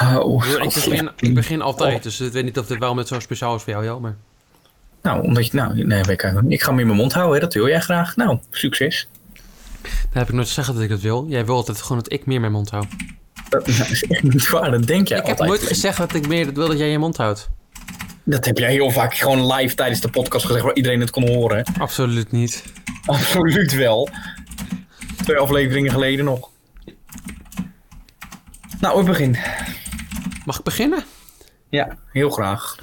Oh, Ik begin, ik begin altijd, dus ik weet niet of dit wel met zo speciaal is voor jou, Jo, maar... Nou, omdat je, nou, nee, ik. Ik ga hem in mijn mond houden, hè, dat wil jij graag. Nou, succes. Dan heb ik nooit gezegd dat ik dat wil. Jij wil altijd gewoon dat ik meer mijn mond hou. Dat is echt niet waar, dat denk jij Ik heb altijd. nooit gezegd dat ik meer dat wil dat jij je mond houdt. Dat heb jij heel vaak gewoon live tijdens de podcast gezegd waar iedereen het kon horen. Absoluut niet. Absoluut wel. Twee afleveringen geleden nog. Nou, ik begin. Mag ik beginnen? Ja, heel graag.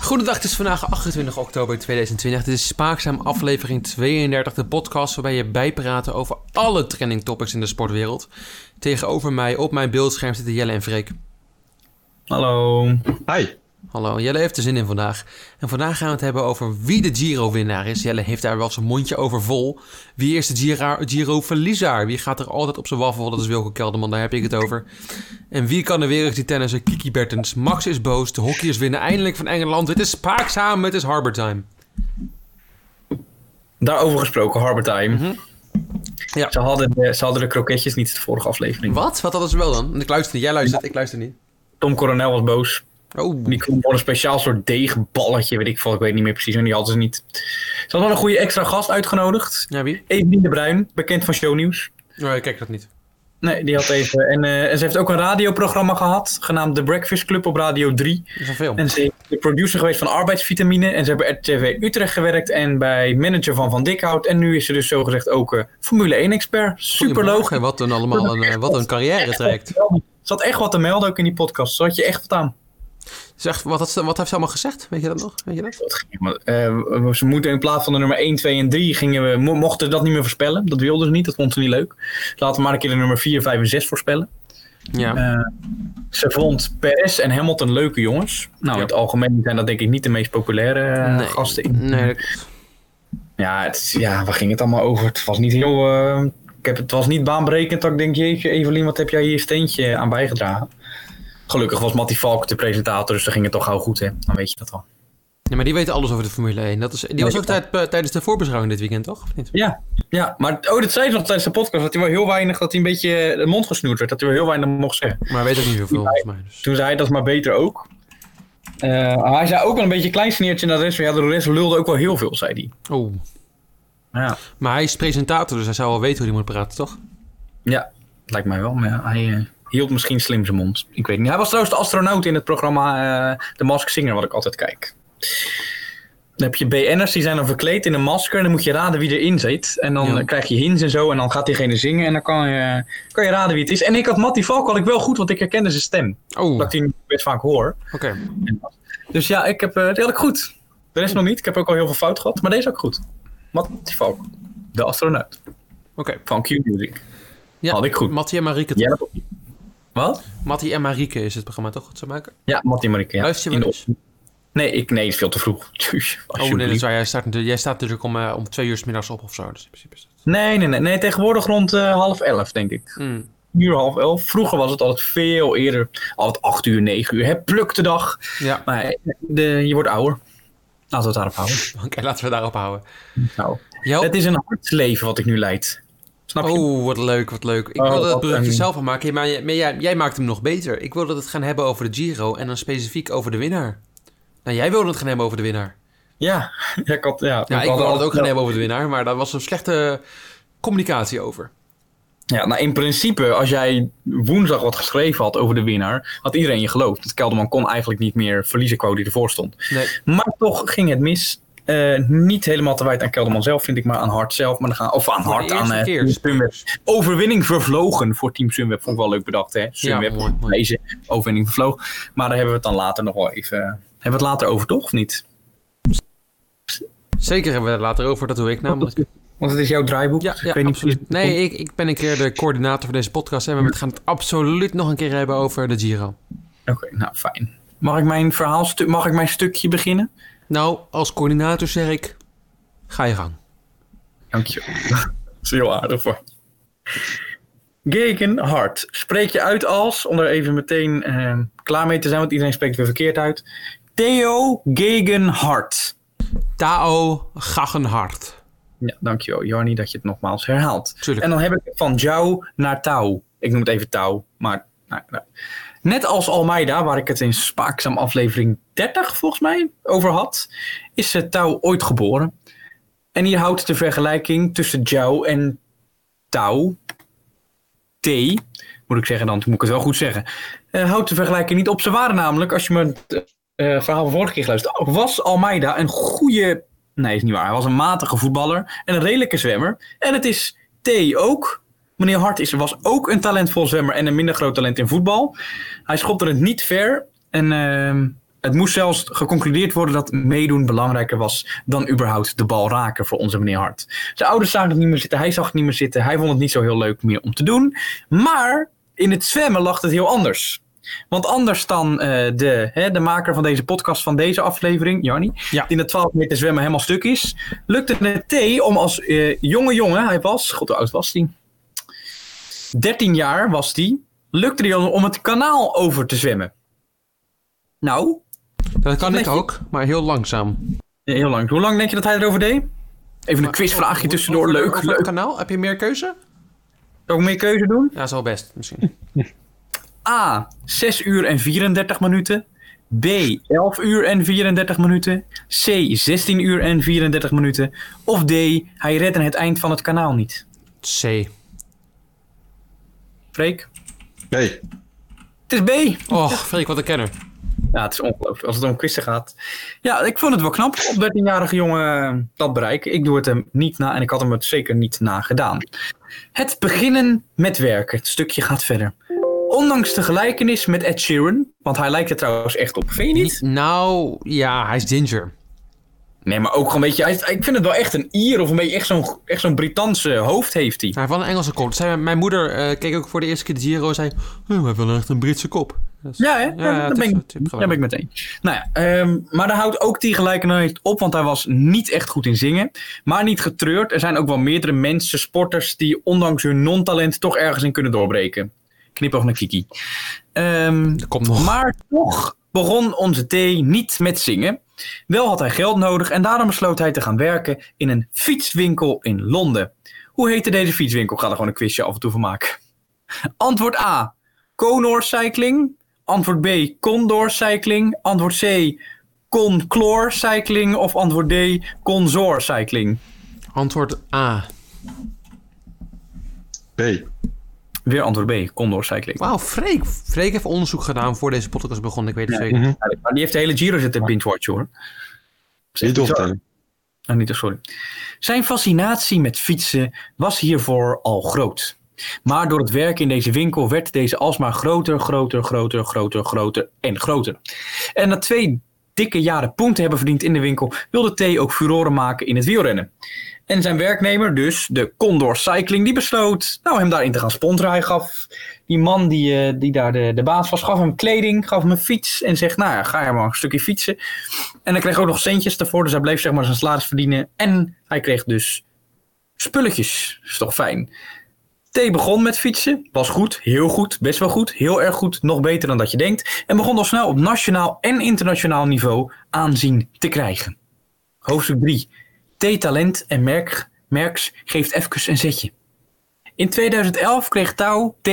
Goedendag, het is vandaag 28 oktober 2020. Dit is Spaakzaam aflevering 32, de podcast waarbij je bijpraten over alle trending topics in de sportwereld. Tegenover mij op mijn beeldscherm zitten Jelle en Freek. Hallo. Hi. Hallo, Jelle heeft er zin in vandaag. En vandaag gaan we het hebben over wie de Giro-winnaar is. Jelle heeft daar wel zijn mondje over vol. Wie is de Giro- Giro-verliezer? Wie gaat er altijd op zijn waffel? Dat is Wilco Kelderman, daar heb ik het over. En wie kan de wereld die tennissen? Kiki Bertens. Max is boos, de hockeyers winnen eindelijk van Engeland. Het is spaakzaam, het is Harbour Time. Daarover gesproken, Harbor Time. Mhm. Ja. Ze, hadden de, ze hadden de kroketjes niet de vorige aflevering. Wat? Wat hadden ze wel dan? Ik luister niet. Jij luistert, ik luister niet. Tom Coronel was boos. Oh, Die kwam voor een speciaal soort deegballetje, weet ik veel. Ik weet niet meer precies. En die hadden ze niet. Ze hadden wel een goede extra gast uitgenodigd. ja wie? Evelien de Bruin, bekend van Shownieuws. Oh, ik kijk dat niet. Nee, die had even. En, eh, en ze heeft ook een radioprogramma gehad, genaamd The Breakfast Club op Radio 3. Dat is een film. En ze is de producer geweest van Arbeidsvitamine. En ze hebben bij RTV Utrecht gewerkt en bij manager van Van Dikhout. En nu is ze dus zogezegd ook eh, Formule 1-expert. Super Goedemorgen, logisch. Wat een allemaal een, eh, wat een carrière traject. Had echt wat te melden ook in die podcast. Ze had je echt wat aan. Zeg, wat, had ze- wat heeft ze allemaal gezegd? Weet je dat nog? Weet je dat? Ging eh, ze moeten in plaats van de nummer 1, 2 en 3 gingen we, mo- mochten dat niet meer voorspellen. Dat wilden ze niet, dat vond ze niet leuk. Laten we maar een keer de nummer 4, 5 en 6 voorspellen. Ja. Eh, ze vond Perez en Hamilton leuke jongens. Nou, Ja. in het algemeen zijn dat denk ik niet de meest populaire eh, Nee. gasten. In. Nee. Ja, het, ja, waar ging het allemaal over? Het was niet heel... eh, ik heb, het was niet baanbrekend dat ik denk, jeetje Evelien, wat heb jij hier een steentje aan bijgedragen? Gelukkig was Mattie Valk de presentator, dus dan ging het toch gauw goed, hè? Dan weet je dat al. Ja, maar die weten alles over de Formule 1. Dat is, die was ook tijd, eh, tijdens de voorbeschouwing dit weekend, toch? Of niet? Ja, ja, maar oh, dat zei ze nog tijdens de podcast, dat hij wel heel weinig, dat hij een beetje de mond gesnoerd werd, dat hij wel heel weinig mocht zeggen. Maar hij weet ook niet zoveel, volgens mij. Dus. Toen zei hij, dat is maar beter ook. Eh, hij zei ook wel een beetje een klein sneertje naar de rest, maar ja, de rest lulde ook wel heel veel, zei hij. Oh. Ja, Maar hij is presentator, dus hij zou wel weten hoe hij moet praten, toch? ja lijkt mij wel, maar ja, hij eh, hield misschien slim zijn mond. Ik weet niet. Hij was trouwens de astronaut in het programma eh The Mask Singer, wat ik altijd kijk. Dan heb je BN'ers, die zijn dan verkleed in een masker. En dan moet je raden wie erin zit. En dan Ja. eh, krijg je hints en zo. En dan gaat diegene zingen. En dan kan je, kan je raden wie het is. En ik had Mattie Valk had ik wel goed, want ik herkende zijn stem. Oh, Dat ik die best vaak hoor. oké. Dus ja, ik heb, die had ik goed. De rest nog niet. Ik heb ook al heel veel fout gehad. Maar deze ook goed. Mattie Valk. De astronaut. Oké. Van Q-Music. Ja, Had ik goed. Mattie en Marieke. Dat niet. Wat? Mattie en Marieke is het programma, toch? Wat ze maken? Ja, Mattie Marieke. Ja. Luister je wel eens? Nee, ik, nee, het is veel te vroeg. Oh nee, dat waar. Jij staat, natuurlijk- jij staat natuurlijk om, eh, om twee uur 's middags op of zo. Dus in principe is dat... nee, nee, nee, nee. Tegenwoordig rond eh, half elf, denk ik. Hmm. Uur, half elf. Vroeger was het altijd veel eerder. Altijd acht uur, negen uur. Hè, pluk de dag. Ja, Maar eh, de, je wordt ouder. Laten we het daarop houden. oké, laten we daarop houden. Nou, Jou... Het is een hard leven wat ik nu leid. Snap je? Oh, wat leuk, wat leuk. Ik Oh, wilde het bruggetje een- zelf al maken, maar, jij, maar jij, jij maakt hem nog beter. Ik wilde het gaan hebben over de Giro en dan specifiek over de winnaar. Nou, jij wilde het gaan hebben over de winnaar. Ja, ja, ik had, ja, Ja, ik had wilde het ook gaan hebben over de winnaar, maar daar was een slechte communicatie over. Ja, nou in principe, als jij woensdag wat geschreven had over de winnaar, had iedereen je geloofd. Want Kelderman kon eigenlijk niet meer verliezen qua die ervoor stond. Nee, Maar toch ging het mis. Eh, niet helemaal te wijten aan Kelderman zelf, vind ik, maar aan Hart zelf. Maar dan gaan, of aan Hart, aan. Team Sunweb. Overwinning vervlogen voor Team Sunweb. Vond ik wel leuk bedacht, hè? Sunweb, mooi, mooi. deze overwinning vervlogen. Maar daar hebben we het dan later nog wel even... Hebben we het later over, toch? Of niet? Zeker hebben we het later over, dat doe ik namelijk. Want het is jouw draaiboek. Ja, dus ja ik weet niet precies- Nee, ik, ik ben een keer de coördinator voor deze podcast en we gaan het absoluut nog een keer hebben over de Giro. Oké, nou fijn. Mag ik mijn verhaalstuk, mag ik mijn stukje beginnen? Nou, als coördinator zeg ik, ga je gang. Dankjewel. Dat is heel aardig voor. Gegenhard. Spreek je uit als, om er even meteen eh, klaar mee te zijn, want iedereen spreekt weer verkeerd uit. Theo Gegenhard. Tao Gaggenhart. Ja, dankjewel Jarni dat je het nogmaals herhaalt. Tuurlijk. En dan heb ik het van Jou naar Tau. Ik noem het even Tau, maar... Nou, nou. Net als Almeida, waar ik het in Spaakzaam aflevering 30 volgens mij over had, is uh, Tau ooit geboren. En hier houdt de vergelijking tussen Jou en Tau, T, moet ik zeggen dan, moet ik het wel goed zeggen, uh, houdt de vergelijking niet op. Ze waren namelijk, als je me het uh, verhaal van vorige keer geluisterd was Almeida een goede Nee, is niet waar. Hij was een matige voetballer en een redelijke zwemmer. En het is T ook. Meneer Hart is, was ook een talentvol zwemmer en een minder groot talent in voetbal. Hij schopte het niet ver. En uh, het moest zelfs geconcludeerd worden dat meedoen belangrijker was dan überhaupt de bal raken voor onze meneer Hart. Zijn ouders zagen het niet meer zitten, hij zag het niet meer zitten. Hij vond het niet zo heel leuk meer om te doen. Maar in het zwemmen lag het heel anders. Want anders dan uh, de, hè, de maker van deze podcast, van deze aflevering, Jannie, Ja. die in de 12 meter zwemmen helemaal stuk is, lukte het T om als uh, jonge jongen, hij was, god hoe oud was hij? 13 jaar was hij, lukte hij om het kanaal over te zwemmen. Nou. Dat kan ik ook, maar heel langzaam. Heel lang. Hoe lang denk je dat hij erover deed? Even een quizvraagje tussendoor, leuk. Over leuk. het kanaal, heb je meer keuze? Zou ik meer keuze doen? Ja, dat is wel best, misschien. A. 6 uur en 34 minuten. B. 11 uur en 34 minuten. C. 16 uur en 34 minuten. Of D. Hij redde het eind van het kanaal niet. C. Freek? B. Het is B. Oh, Freek, wat een kenner. Ja, het is ongelooflijk als het om quizzen gaat. Ja, ik vond het wel knap op 13-jarige jongen dat bereiken. Ik doe het hem niet na en ik had hem het zeker niet na gedaan. Het beginnen met werken. Het stukje gaat verder. Ondanks de gelijkenis met Ed Sheeran, want hij lijkt er trouwens echt op, vind je niet? Nou, ja, hij is ginger. Nee, maar ook gewoon een beetje, hij, ik vind het wel echt een Ier of een beetje echt zo'n echt zo'n Brittanse hoofd heeft hij. Hij heeft wel een Engelse kop. Zei, mijn moeder uh, keek ook voor de eerste keer de Giro en zei, oh, hij heeft wel echt een Britse kop. Dus, ja, hè? Ja, ja, dat ben ik, ben ik meteen. Nou ja, um, maar daar houdt ook die gelijkenheid op, want hij was niet echt goed in zingen. Maar niet getreurd. Er zijn ook wel meerdere mensen, sporters, die ondanks hun non-talent toch ergens in kunnen doorbreken. Knipoog naar Kiki. Um, Komt nog. Maar toch begon onze T niet met zingen. Wel had hij geld nodig en daarom besloot hij te gaan werken in een fietswinkel in Londen. Hoe heette deze fietswinkel? Ik ga er gewoon een quizje af en toe van maken. Antwoord A. Conor Cycling. Antwoord B. Condor Cycling. Antwoord C. Conclor Cycling. Of antwoord D. Consor Cycling. Antwoord A. B. Weer antwoord B. Condor Cycling. Wauw, Freek. Freek heeft onderzoek gedaan voor deze podcast begon. Ik weet het ja, zeker. Mm -hmm. ja, die heeft de hele Giro zitten binge-watchen hoor. Niet often. Oh, niet, sorry. Zijn fascinatie met fietsen was hiervoor al groot. Maar door het werken in deze winkel werd deze alsmaar groter, groter, groter, groter, groter en groter. En na twee dikke jaren punten hebben verdiend in de winkel, wilde T ook furoren maken in het wielrennen. En zijn werknemer, dus de Condor Cycling, die besloot nou, hem daarin te gaan sponsoren. Hij gaf die man die, uh, die daar de, de baas was, gaf hem kleding, gaf hem een fiets en zegt, nou ja, ga je maar een stukje fietsen. En hij kreeg ook nog centjes ervoor, dus hij bleef zeg maar zijn salaris verdienen. En hij kreeg dus spulletjes, is toch fijn. T begon met fietsen, was goed, heel goed, best wel goed, heel erg goed, nog beter dan dat je denkt. En begon al snel op nationaal en internationaal niveau aanzien te krijgen. Hoofdstuk 3. T-talent en merk, Merks geeft even een zetje. In 2011 kreeg Tau T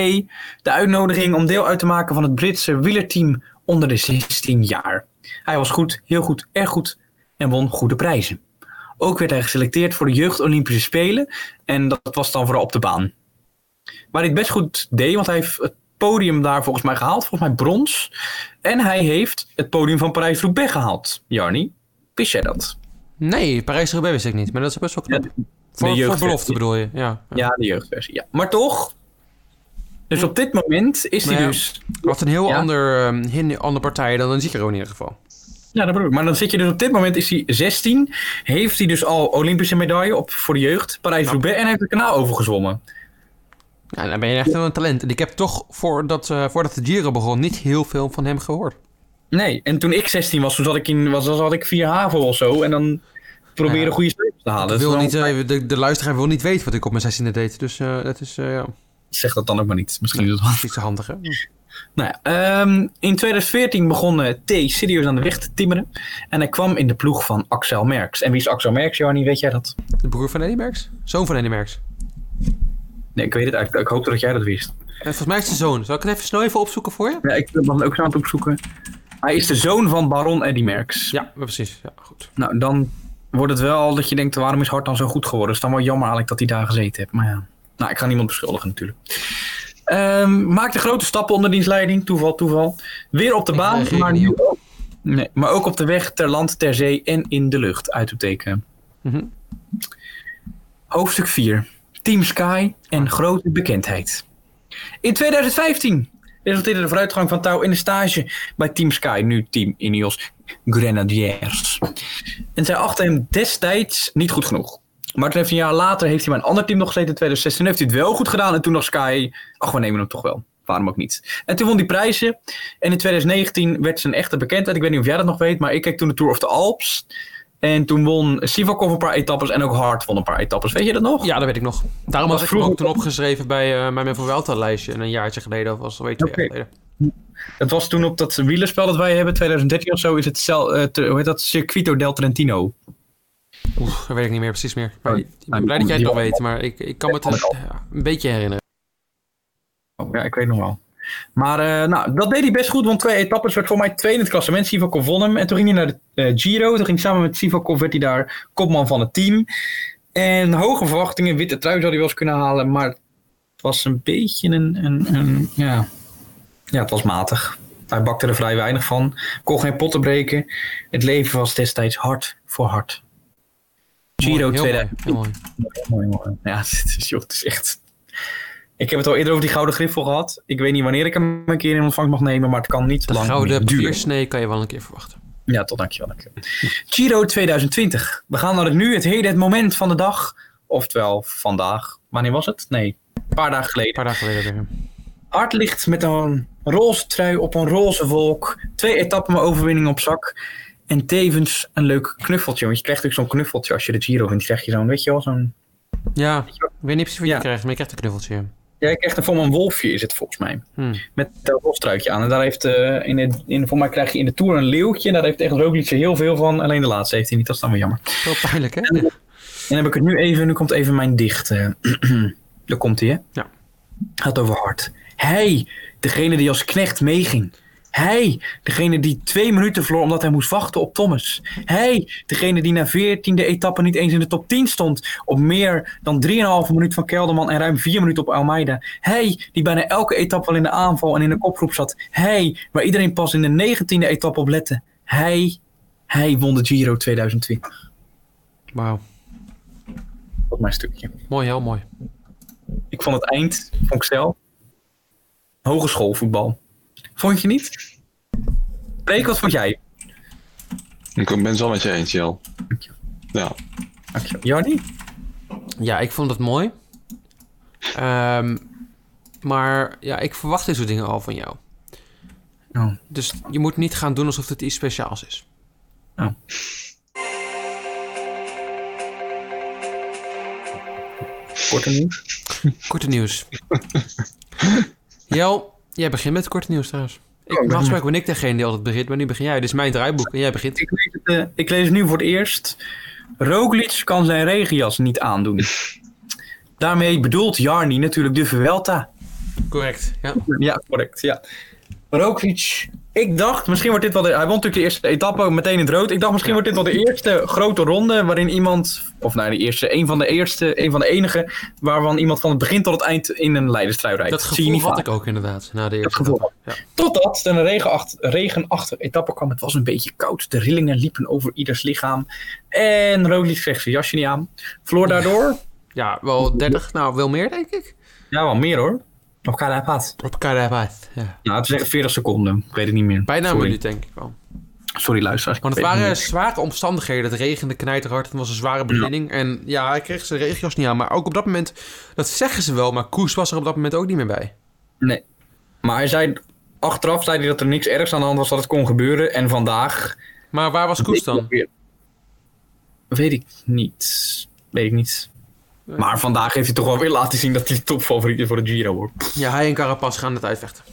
de uitnodiging om deel uit te maken van het Britse wielerteam onder de 16 jaar. Hij was goed, heel goed, erg goed en won goede prijzen. Ook werd hij geselecteerd voor de Jeugd Olympische Spelen en dat was dan vooral op de baan. Waar hij het best goed deed, want hij heeft het podium daar volgens mij gehaald, volgens mij brons. En hij heeft het podium van Parijs-Roubaix gehaald. Jarni, wist jij dat? Nee, Parijs-Roubaix wist ik niet, maar dat is best wel knap. Ja, voor, voor belofte bedoel je, ja. Ja, de jeugdversie, ja. Maar toch, dus op dit moment is hij ja, dus... Wat een heel ja. ander, um, heel ander partij dan een Giro in ieder geval. Ja, dat bedoel ik. Maar dan zit je dus op dit moment is hij 16. Heeft hij dus al Olympische medaille op, voor de jeugd, Parijs-Roubaix, en heeft het kanaal overgezwommen. Ja, dan ben je echt wel een talent. En ik heb toch, voordat, uh, voordat de Giro begon, niet heel veel van hem gehoord. Nee, en toen ik 16 was, toen zat ik, in, was, zat ik 4 HAVO of zo. En dan proberen ja. goede cijfers te halen. Wil niet, uh, de, de luisteraar wil niet weten wat ik op mijn 16e deed. Dus uh, dat is, ja. zeg dat dan ook maar niet. Misschien is het wel. Iets te handig, hè? Nou ja, ehm, in 2014 begon eh, T serieus aan de weg te timmeren. En hij kwam in de ploeg van Axel Merks. En wie is Axel Merks, Jarni? Weet jij dat? De broer van Eddie Merckx? Zoon van Eddie Merckx. Nee, ik weet het eigenlijk. Ik hoopte dat jij dat wist. En volgens mij is het de zoon. Zal ik het even snel even opzoeken voor je? Ja, ik ben dan ook het opzoeken. Hij is de zoon van baron Eddie Merks. Ja, precies. Ja, goed. Nou, dan wordt het wel dat je denkt, waarom is Hart dan zo goed geworden? Het is dan wel jammer eigenlijk dat hij daar gezeten heeft. Maar ja, nou, ik ga niemand beschuldigen natuurlijk. Ehm maakte grote stappen onder diens leiding. Toeval, toeval. Weer op de baan, maar, nu nee, maar ook op de weg ter land, ter zee en in de lucht. Uitroepteken. Mhm. Hoofdstuk 4. Team Sky en grote bekendheid. In 2015 resulteerde de vooruitgang van Touw in een stage bij Team Sky, nu Team Ineos Grenadiers. En zij achten hem destijds niet goed genoeg. Maar toen heeft een jaar later heeft hij bij een ander team nog gezeten in 2016. heeft hij het wel goed gedaan en toen dacht Sky, ach we nemen hem toch wel. Waarom ook niet. En toen won hij prijzen. En in 2019 werd zijn echte bekendheid. Ik weet niet of jij dat nog weet, maar ik keek toen de Tour of the Alps. En toen won Sivakov een paar etappes en ook Hart won een paar etappes. Weet je dat nog? Ja, dat weet ik nog. Daarom had Was ik hem ook toen opgeschreven bij, eh bij mijn Vuelta lijstje. Een jaartje geleden, of was twee Oké. jaar geleden. Het was toen op dat wielerspel dat wij hebben, 2013 of zo, is het cel, eh, te- hoe heet dat? Circuito del Trentino. Oeh, dat weet ik niet meer precies meer. Maar ik ben blij dat jij het nog weet, maar ik, ik kan me het ja, een beetje herinneren. Oh, ja, ik weet nog wel. Maar eh, nou, dat deed hij best goed, want twee etappes werd voor mij tweede in het klassement. Sivakov won hem. En toen ging hij naar de eh, Giro. Toen ging samen met Sivakov werd hij daar kopman van het team. En hoge verwachtingen, witte trui zou hij wel eens kunnen halen. Maar het was een beetje een, een, een ja... ja, het was matig. Hij bakte er vrij weinig van. Kon geen potten breken. Het leven was destijds hard voor hard. Giro Mooi, heel 2000. mooi, heel mooi. Mooi, mooi. Ja, het is, joh, het is echt... Ik heb het al eerder over die gouden griffel gehad. Ik weet niet wanneer ik hem een keer in ontvangst mag nemen, maar het kan niet De lang gouden papiersnee kan je wel een keer verwachten. Ja, tot dankjewel. dankjewel. Giro 2020. We gaan naar het nu, het heden, het moment van de dag. Oftewel, vandaag. Wanneer was het? Nee, een paar dagen Een geleden. paar dagen geleden. Hart ligt met een roze trui op een roze wolk. Twee etappen overwinning op zak. En tevens een leuk knuffeltje. Want je krijgt ook zo'n knuffeltje als je de Giro wint. Krijg je zo'n, weet je wel, zo'n... Ja, ik weet niet precies wat je Ja. krijgt, maar je krijgt een knuffeltje. Ja, je krijgt een vorm een wolfje is het volgens mij. Hm. Met een rostruitje aan. En daar heeft, eh in het, in, voor mij krijg je in de Tour een leeuwtje. En daar heeft echt Roglic er heel veel van. Alleen de laatste heeft hij niet. Dat is dan wel jammer. Wel pijnlijk, hè? En dan heb ik het nu even. Nu komt even mijn dicht. eh daar komt hij, hè? Ja. Gaat over hart. Hij, degene die als knecht meeging. Hij, degene die twee minuten verloor omdat hij moest wachten op Thomas. Hij, degene die na veertiende etappe niet eens in de top 10 stond. Op meer dan 3,5 minuut van Kelderman en ruim 4 minuten op Almeida. Hij, die bijna elke etappe wel in de aanval en in de kopgroep zat. Hij, waar iedereen pas in de negentiende etappe op lette. Hij, hij won de Giro 2020. Wauw. Dat mijn stukje. Mooi, heel mooi. Ik vond het eind, vond ik zelf, hogeschoolvoetbal. Vond je niet? Freek, wat vond jij? Ik ben het wel met je eens, Jel. Ja. Dankjewel. Ja, ik vond het mooi. Ehm, maar ja, ik verwacht dit soort dingen al van jou. Oh. Dus je moet niet gaan doen alsof het iets speciaals is. Korte nieuws? Korte nieuws. Jel, jij begint met korte nieuws trouwens. Ik, Oh, normaal ben- ik degene die altijd begint, maar nu begin jij. Dit is mijn draaiboek en jij begint. Ik lees, het, eh, ik lees het nu voor het eerst. Roglic kan zijn regenjas niet aandoen. Daarmee bedoelt Jarni natuurlijk de Vuelta. Correct, ja. Ja, correct. Ja. Roglic, ik dacht, misschien wordt dit wel de... Hij won natuurlijk de eerste etappe meteen in het rood. Ik dacht, misschien wordt dit wel de eerste grote ronde waarin iemand... Of nou, de eerste, een van de eerste, een van de enige... waarvan iemand van het begin tot het eind in een leiderstrui rijdt. Dat zie je gevoel niet had ik ook inderdaad, na de Dat eerste etappe. Ja. Totdat er een regenacht, regenachtige etappe kwam. Het was een beetje koud. De rillingen liepen over ieders lichaam. En Roglic kreeg zijn jasje niet aan. Verloor daardoor... ja, wel 30, nou wel meer denk ik. Ja, wel meer hoor. Of Karapat. Op Karabat, ja. Nou, het is echt 40 seconden. Ik weet het niet meer. Bijna een minuut denk ik wel. Sorry luisteraars. Want het waren zware omstandigheden. Het regende knijterhard. Het was een zware beginning. En ja, hij kreeg zijn regenjas niet aan. Maar ook op dat moment, dat zeggen ze wel. Maar Koes was er op dat moment ook niet meer bij. Nee. Maar hij zei... Achteraf zei hij dat er niks ergs aan de hand was dat het kon gebeuren. En vandaag... Maar waar was Koes dan? Weet ik niet. Weet ik niet. Maar vandaag heeft hij toch wel weer laten zien dat hij de topfavoriet is voor de Giro hoor. Ja, hij en Carapaz gaan het uitvechten.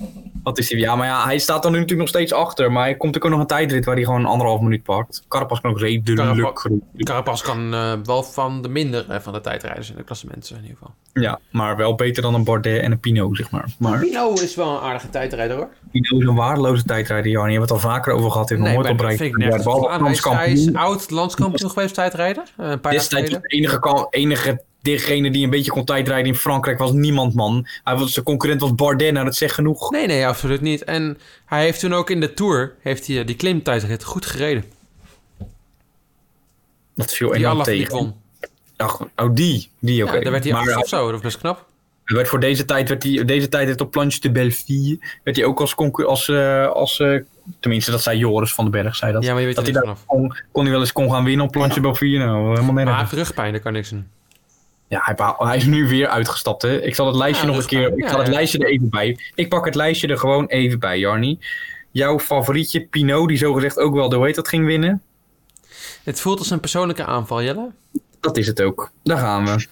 Wat is hij? Ja, maar ja, hij staat er nu natuurlijk nog steeds achter. Maar hij komt ook nog een tijdrit waar hij gewoon anderhalf minuut pakt. Carapaz kan ook redelijk Carapaz- goed. Carapaz kan eh, wel van de mindere van de tijdrijders in de klassementen in ieder geval. Ja, maar wel beter dan een Bardet en een Pinot, zeg maar. Maar Pino is wel een aardige tijdrijder hoor. Pinot is een waardeloze tijdrijder, Jarnie. Je hebt het al vaker over gehad. Heeft nog nooit op Ja. Hij is, oud landskampioen geweest tijdrijder. eh, Een paar Destijds de enige, enige degene die een beetje kon tijdrijden in Frankrijk was niemand, man. Hij was, zijn concurrent was Bardet, nou dat zegt genoeg. Nee, nee, absoluut niet. En hij heeft toen ook in de Tour heeft hij, eh, die klimtijdrit goed gereden. Dat viel Die enorm tegen. Ach, oh, die. Die. Ja, daar werd hij maar of zo. Dat was best knap. Werd voor deze tijd, werd hij, deze tijd werd op Planche de Belleville, werd hij ook als, als, eh, als eh, tenminste dat zei Joris van den Berg, zei dat. Ja, maar je weet dat hij daar vanaf. kon, kon hij wel eens kon gaan winnen op Planche de Belleville. Nou, helemaal Maar hij nergens. heeft rugpijn, daar kan niks aan. Ja, hij, hij is nu weer uitgestapt. Hè. Ik zal het lijstje Ja, nog een keer. Ik Ja, zal het ja. lijstje er even bij. Ik pak het lijstje er gewoon even bij, Jarni. Jouw favorietje, Pinot, die zogezegd ook wel de hoe heet dat ging winnen. Het voelt als een persoonlijke aanval, Jelle. Dat is het ook. Daar gaan we.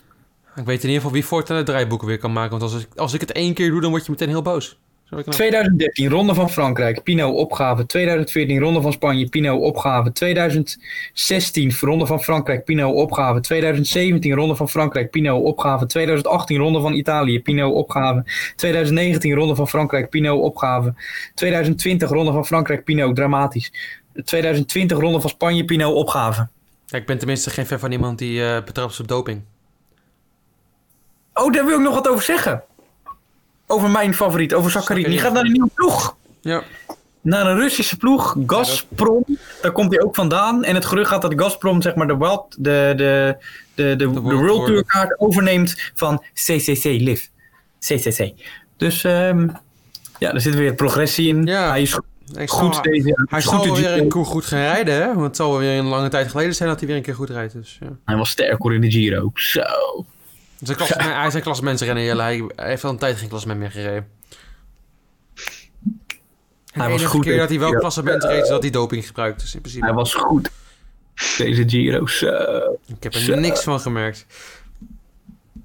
Ik weet in ieder geval wie voortaan het draaiboeken weer kan maken. Want als ik, als ik het één keer doe, dan word je meteen heel boos. Zo ik nou. 2013 Ronde van Frankrijk, Pinot opgave. 2014 Ronde van Spanje, Pinot opgave. 2016 Ronde van Frankrijk, Pinot opgave. 2017 Ronde van Frankrijk, Pinot opgave. 2018 Ronde van Italië, Pinot opgave. 2019 Ronde van Frankrijk, Pinot opgave. 2020 Ronde van Frankrijk, Pinot dramatisch. 2020 Ronde van Spanje, Pinot opgave. Ja, ik ben tenminste geen fan van iemand die eh betrapt is op doping. Oh, daar wil ik nog wat over zeggen. Over mijn favoriet, over Zakharin. Die gaat naar een nieuwe ploeg. Ja. naar een Russische ploeg, Gazprom. Daar komt hij ook vandaan. En het gerucht gaat dat Gazprom zeg maar de, Wild, de, de, de, de, de World World Tour. Kaart overneemt van CCC Liv. CCC. Dus ehm, ja, er zit weer progressie in. Ja. Hij is Ik goed zal- deze Hij goed zal de wel weer een keer goed gaan rijden, hè? Want het zal weer een lange tijd geleden zijn dat hij weer een keer goed rijdt. Dus, ja. Hij was sterk hoor in de Giro. Zo. Dus een klasse, hij is een klassementsrenner, Jelle. Hij heeft al een tijd geen klassement meer gereden. En Hij was goed keer dat hij wel klassement reed, is dat hij doping gebruikt. Dus in principe, Hij was goed. Deze Giro. Zo. ik heb er niks van gemerkt.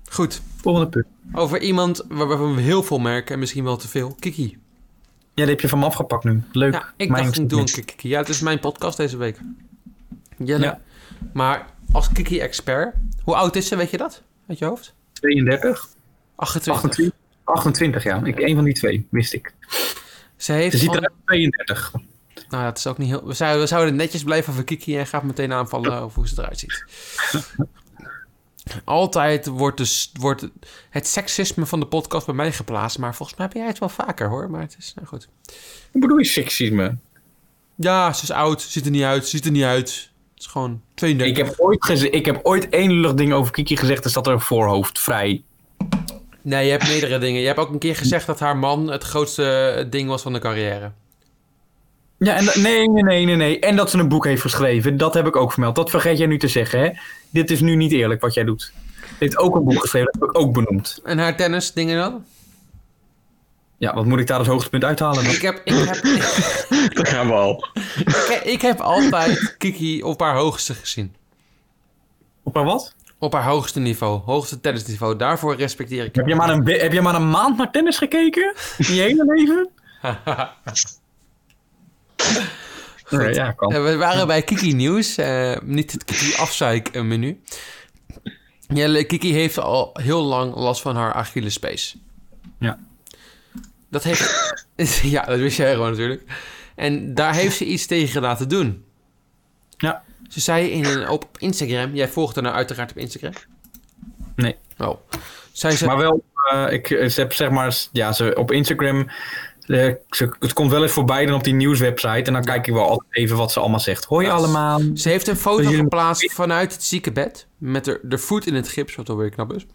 Goed, Volgende punt. over iemand waar- waarvan we heel veel merken en misschien wel te veel. Kiki. Ja, die heb je van me afgepakt nu. Leuk. Ja, ik Mijn dacht, ik doe een. Kiki. Ja, het is mijn podcast deze week. Jelle. Ja. Maar als Kiki-expert, hoe oud is ze, weet je dat? Uit je hoofd? 32? 28. 28? 28, ja. Ik, een van die twee, wist ik. Ze heeft Ze ziet van- eruit als 32. Nou, dat is ook niet heel... We zouden, we zouden netjes blijven over Kiki en gaat meteen aanvallen over hoe ze eruit ziet. Altijd wordt, dus, wordt het seksisme van de podcast bij mij geplaatst. Maar volgens mij ben jij het wel vaker hoor. Maar het is nou goed. Hoe bedoel je seksisme? Ja, ze is oud. Ziet er niet uit. Ziet er niet uit. Is gewoon 32. Ik heb, ooit geze- ik heb ooit één lullig ding over Kiki gezegd. is dat er een voorhoofd vrij. Nee, je hebt meerdere dingen. Je hebt ook een keer gezegd dat haar man het grootste ding was van de carrière. Ja, en, nee, nee, nee, nee, nee. En dat ze een boek heeft geschreven. Dat heb ik ook vermeld. Dat vergeet jij nu te zeggen, hè? Dit is nu niet eerlijk wat jij doet. Ze heeft ook een boek geschreven. Dat heb ik ook benoemd. En haar tennis dingen dan? Ja, wat moet ik daar als hoogtepunt uithalen? Ik heb, ik heb, Daar gaan we al. ik, ik heb altijd Kiki op haar hoogste gezien. Op haar wat? Op haar hoogste niveau, hoogste tennisniveau. Daarvoor respecteer ik Heb je, maar een, heb je maar een maand naar tennis gekeken? In je hele leven? Oké, ja, kan. Eh, We waren bij Kiki Nieuws, eh, niet het Kiki afzeik menu. Ja, Kiki heeft al heel lang last van haar Achillespees. Ja. Dat heeft... ja, dat wist jij gewoon natuurlijk. En daar heeft ze iets tegen laten doen. Ja. Ze zei in een, op Instagram... Jij volgt haar nou uiteraard op Instagram. Nee. Oh. Zij ze... Maar wel, eh, ik ze heb zeg maar, ja, ze, op Instagram, eh, ze, het komt wel eens voorbij dan op die nieuwswebsite. En dan kijk ik wel altijd even wat ze allemaal zegt. Hoi Ja, allemaal. Ze heeft een foto geplaatst vanuit het ziekenbed. Met de, de voet in het gips, wat alweer knap is.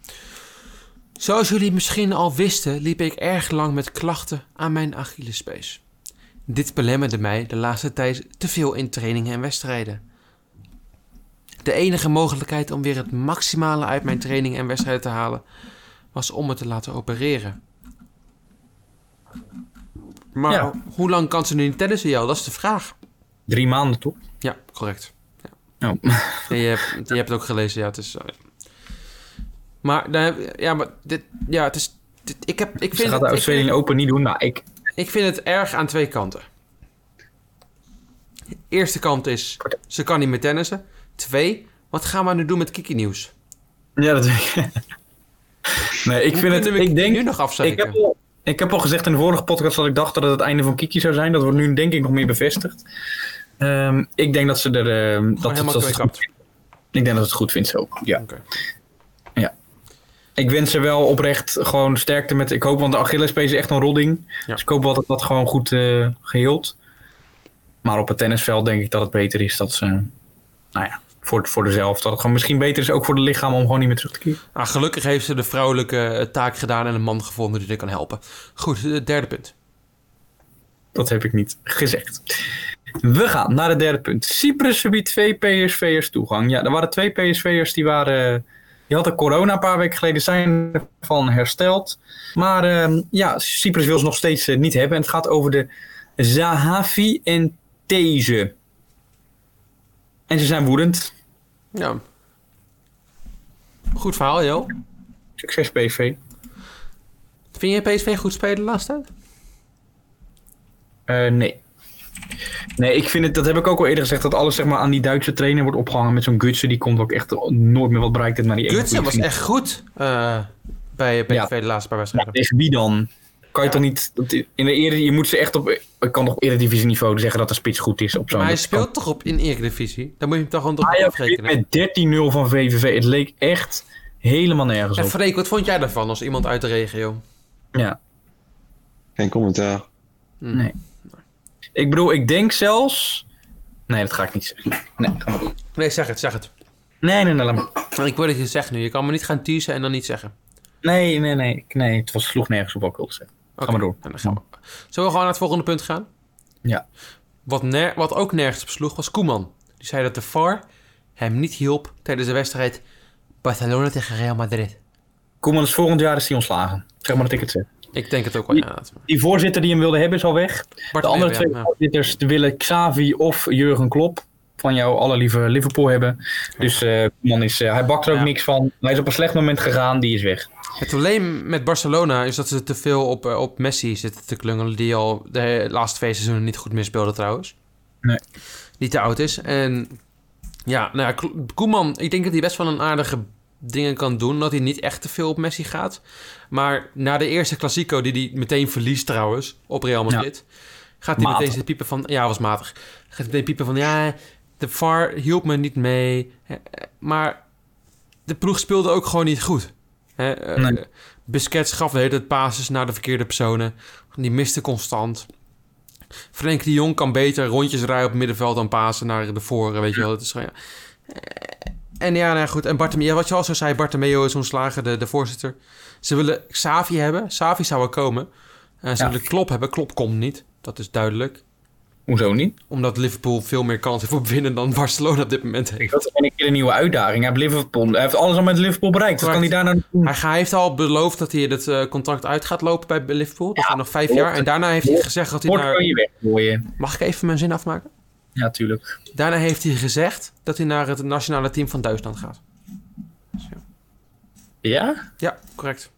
Zoals jullie misschien al wisten, liep ik erg lang met klachten aan mijn Achillespees. Dit belemmerde mij de laatste tijd te veel in trainingen en wedstrijden. De enige mogelijkheid om weer het maximale uit mijn trainingen en wedstrijden te halen, was om het te laten opereren. Maar Ja. hoe lang kan ze nu niet tennissen, jou? Dat is de vraag. Drie maanden toch? Ja, correct. Oh. Ja, je, hebt, je hebt het ook gelezen, ja. Het is, eh, Maar, dan heb- ja, maar dit, ja, het is... dit- ik, heb, ik, Ze vind gaat het, de ik, Australian Open niet doen. Nou, ik, ik vind het erg aan twee kanten. Eerste kant is, ze kan niet meer tennissen. Twee, wat gaan we nu doen met Kiki Nieuws? ja, dat weet ik. Nee, ik Hoe vind het... Ik denk... nu nog Ik afzeiken? heb, al, ik heb al gezegd in de vorige podcast dat ik dacht dat het het einde van Kiki zou zijn. Dat wordt nu denk ik nog meer bevestigd. Ehm, ik denk dat ze er... ehm, dat, dat ze het goed, ik denk dat ze het goed vindt ze ook. Ja. Oké. Ik wens ze wel oprecht gewoon sterkte met... Ik hoop, want de Achillespees is echt een rodding. Ja. Dus ik hoop wel dat dat gewoon goed eh geheeld. Maar op het tennisveld denk ik dat het beter is dat ze... Nou ja, voor, voor dezelfde. Dat het gewoon misschien beter is ook voor de lichaam om gewoon niet meer terug te keren. Ah, gelukkig heeft ze de vrouwelijke eh, taak gedaan en een man gevonden die er kan helpen. Goed, het derde punt. Dat heb ik niet gezegd. We gaan naar het derde punt. Cyprus verbiedt twee PSV'ers toegang. Ja, er waren twee PSV'ers die waren... Die hadden corona een paar weken geleden, zijn ervan hersteld. Maar ehm, ja, Cyprus wil ze nog steeds eh, niet hebben. En het gaat over de Zahavi en These. En ze zijn woedend. Ja. Goed verhaal, Jo. Succes PSV. Vind je PSV goed spelen de tijd? Eh, nee. Nee, ik vind het, dat heb ik ook al eerder gezegd, dat alles zeg maar, aan die Duitse trainer wordt opgehangen met zo'n Gutsen. Die komt ook echt nooit meer wat bereikt heeft. Maar die Gutsen was echt goed eh, bij PSV Ja. de laatste paar Ja, wedstrijden. tegen wie dan? Kan je Ja. toch niet... In de je moet ze echt op... Ik kan nog op eredivisieniveau zeggen dat de spits goed is op zo'n... maar hij speelt toch op in Eredivisie? Dan moet je hem toch gewoon toch afrekenen. met 13-0 van VVV. Het leek echt helemaal nergens En op. Freek, wat vond jij daarvan als iemand uit de regio? Ja. Geen commentaar. Nee. Ik bedoel, ik denk zelfs... Nee, dat ga ik niet zeggen. Nee, ga maar doen. Nee, zeg het, zeg het. Nee, nee, nee, laat maar. Ik wil dat je het zegt nu. Je kan me niet gaan teasen en dan niet zeggen. Nee, nee, nee. Nee, het was, sloeg nergens op wat ik wilde zeggen. Ga maar door. en dan gaan we. Zullen we gewoon naar het volgende punt gaan? Ja. Wat, ner- wat ook nergens op sloeg was Koeman. Die zei dat de VAR hem niet hielp tijdens de wedstrijd Barcelona tegen Real Madrid. Koeman is volgend jaar is hij ontslagen. Zeg maar dat ik het zeg. Ik denk het ook wel, Die-. Die voorzitter die hem wilde hebben is al weg. Bart De andere twee ja, ja. voorzitters willen Xavi of Jurgen Klopp van jou alle lieve Liverpool hebben. Dus eh man is, eh, hij bakt er ook Ja. niks van. Hij is op een slecht moment gegaan, die is weg. Het probleem met Barcelona is dat ze te veel op, eh, op Messi zitten te klungelen. Die al de laatste twee seizoenen niet goed meer speelde trouwens. Nee. Die te oud is. En ja, nou ja, Ko- Koeman, ik denk dat hij best wel een aardige dingen kan doen. Dat hij niet echt te veel op Messi gaat. Maar na de eerste Classico, die hij meteen verliest trouwens, op Real Madrid... gaat hij Matig. meteen zitten piepen van... Ja, was matig. Gaat hij meteen piepen van... Ja, de VAR hielp me niet mee. Eh, eh, Maar de ploeg speelde ook gewoon niet goed. Hè, eh, Nee. Busquets gaf de hele tijd passes naar de verkeerde personen. Die miste constant. Frenkie de Jong kan beter rondjes rijden op het middenveld dan pasen naar de voren, weet je wel. Het is gewoon, ja. Eh, En ja, nou ja, goed. En Bartomeu, wat je al zo zei, Bartomeu is ontslagen, de, de voorzitter. Ze willen Xavi hebben. Xavi zou er komen. En ze Ja. willen Klop hebben. Klop komt niet. Dat is duidelijk. Hoezo niet? Omdat Liverpool veel meer kans heeft op winnen dan Barcelona op dit moment heeft. Dat is een keer een nieuwe uitdaging. Hij heeft, Liverpool, hij heeft alles al met Liverpool bereikt. Wat kan hij Correct. daar nou doen? Hij, heeft al beloofd dat hij het eh, contract uit gaat lopen bij Liverpool. Dat gaat nog vijf jaar. En daarna heeft hij gezegd dat hij naar... je weggooien. Mag ik even mijn zin afmaken? Ja, tuurlijk. Daarna heeft hij gezegd dat hij naar het nationale team van Duitsland gaat. Ja? Ja, correct.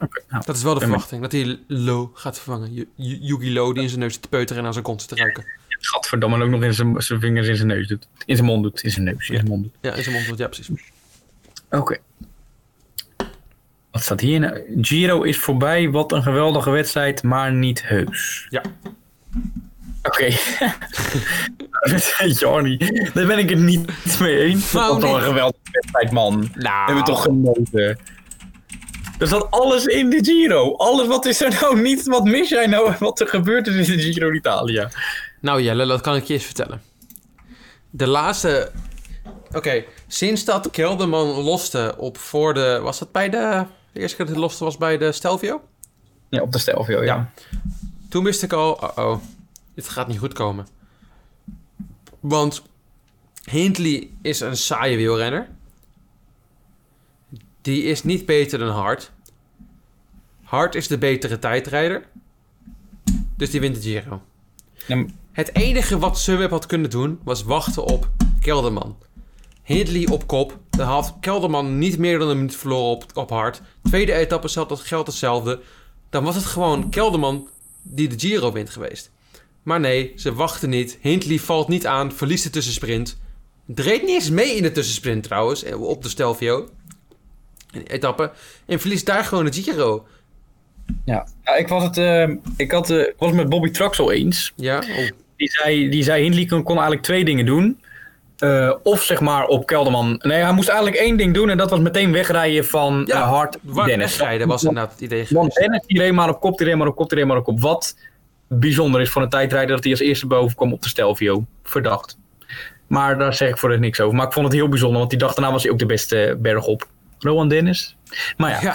Oké. nou. Dat is wel de verwachting. Dat hij Lo gaat vervangen. Yu- Yu- Yugi Lo die in zijn neus te peuteren en aan zijn kont te ruiken. Gadverdamme, ook nog in zijn, zijn vingers in zijn neus doet. In zijn mond doet. In zijn neus. In zijn mond doet. Ja, in zijn mond. doet- Ja, precies. Oké. Wat staat hier nou? Giro is voorbij. Wat een geweldige wedstrijd, maar niet heus. Ja. Oké. Johnny, daar ben ik het niet mee eens. Dat was een geweldige wedstrijd, man. We Nou, hebben toch genoten. Er zat alles in de Giro. Alles, wat is er nou niet? Wat mis jij nou? Wat er gebeurd is in de Giro d'Italia? Nou Jelle, dat kan ik je eens vertellen. De laatste... Oké, sinds dat Kelderman loste op voor de... Was dat bij de... De eerste keer dat hij loste was bij de Stelvio? Ja, op de Stelvio, ja. Ja. Toen wist ik al, oh oh, dit gaat niet goed komen. Want Hindley is een saaie wielrenner. Die is niet beter dan Hart. Hart is de betere tijdrijder. Dus die wint de Giro. Ja, Het enige wat Sunweb had kunnen doen was wachten op Kelderman. Hindley op kop, Dan had Kelderman niet meer dan een minuut verloren op, op hard. Tweede etappe zelf, dat geldt hetzelfde. Dan was het gewoon Kelderman die de Giro wint geweest. Maar nee, ze wachten niet. Hindley valt niet aan, verliest de tussensprint. Dreed niet eens mee in de tussensprint trouwens, eh, op de Stelvio. Etappe. En verliest daar gewoon de Giro. Ja, ja ik, was het, eh, ik, had, eh, ik was het met Bobby Traxel eens. Ja, oh. Die zei, die zei Hindley kon, kon eigenlijk twee dingen doen. Of zeg maar op Kelderman. Nee, hij moest eigenlijk één ding doen. En dat was meteen wegrijden van Ja, eh, Hart Dennis. wegrijden was inderdaad het idee Want. Dennis die reed maar op kop, die reed maar op kop, die reed maar op kop. Wat bijzonder is voor een tijdrijder dat hij als eerste boven kwam op de Stelvio. Verdacht. Maar daar zeg ik voor het niks over. Maar ik vond het heel bijzonder, want die dag daarna was hij ook de beste berg op. Rowan Dennis. Maar ja, Ja,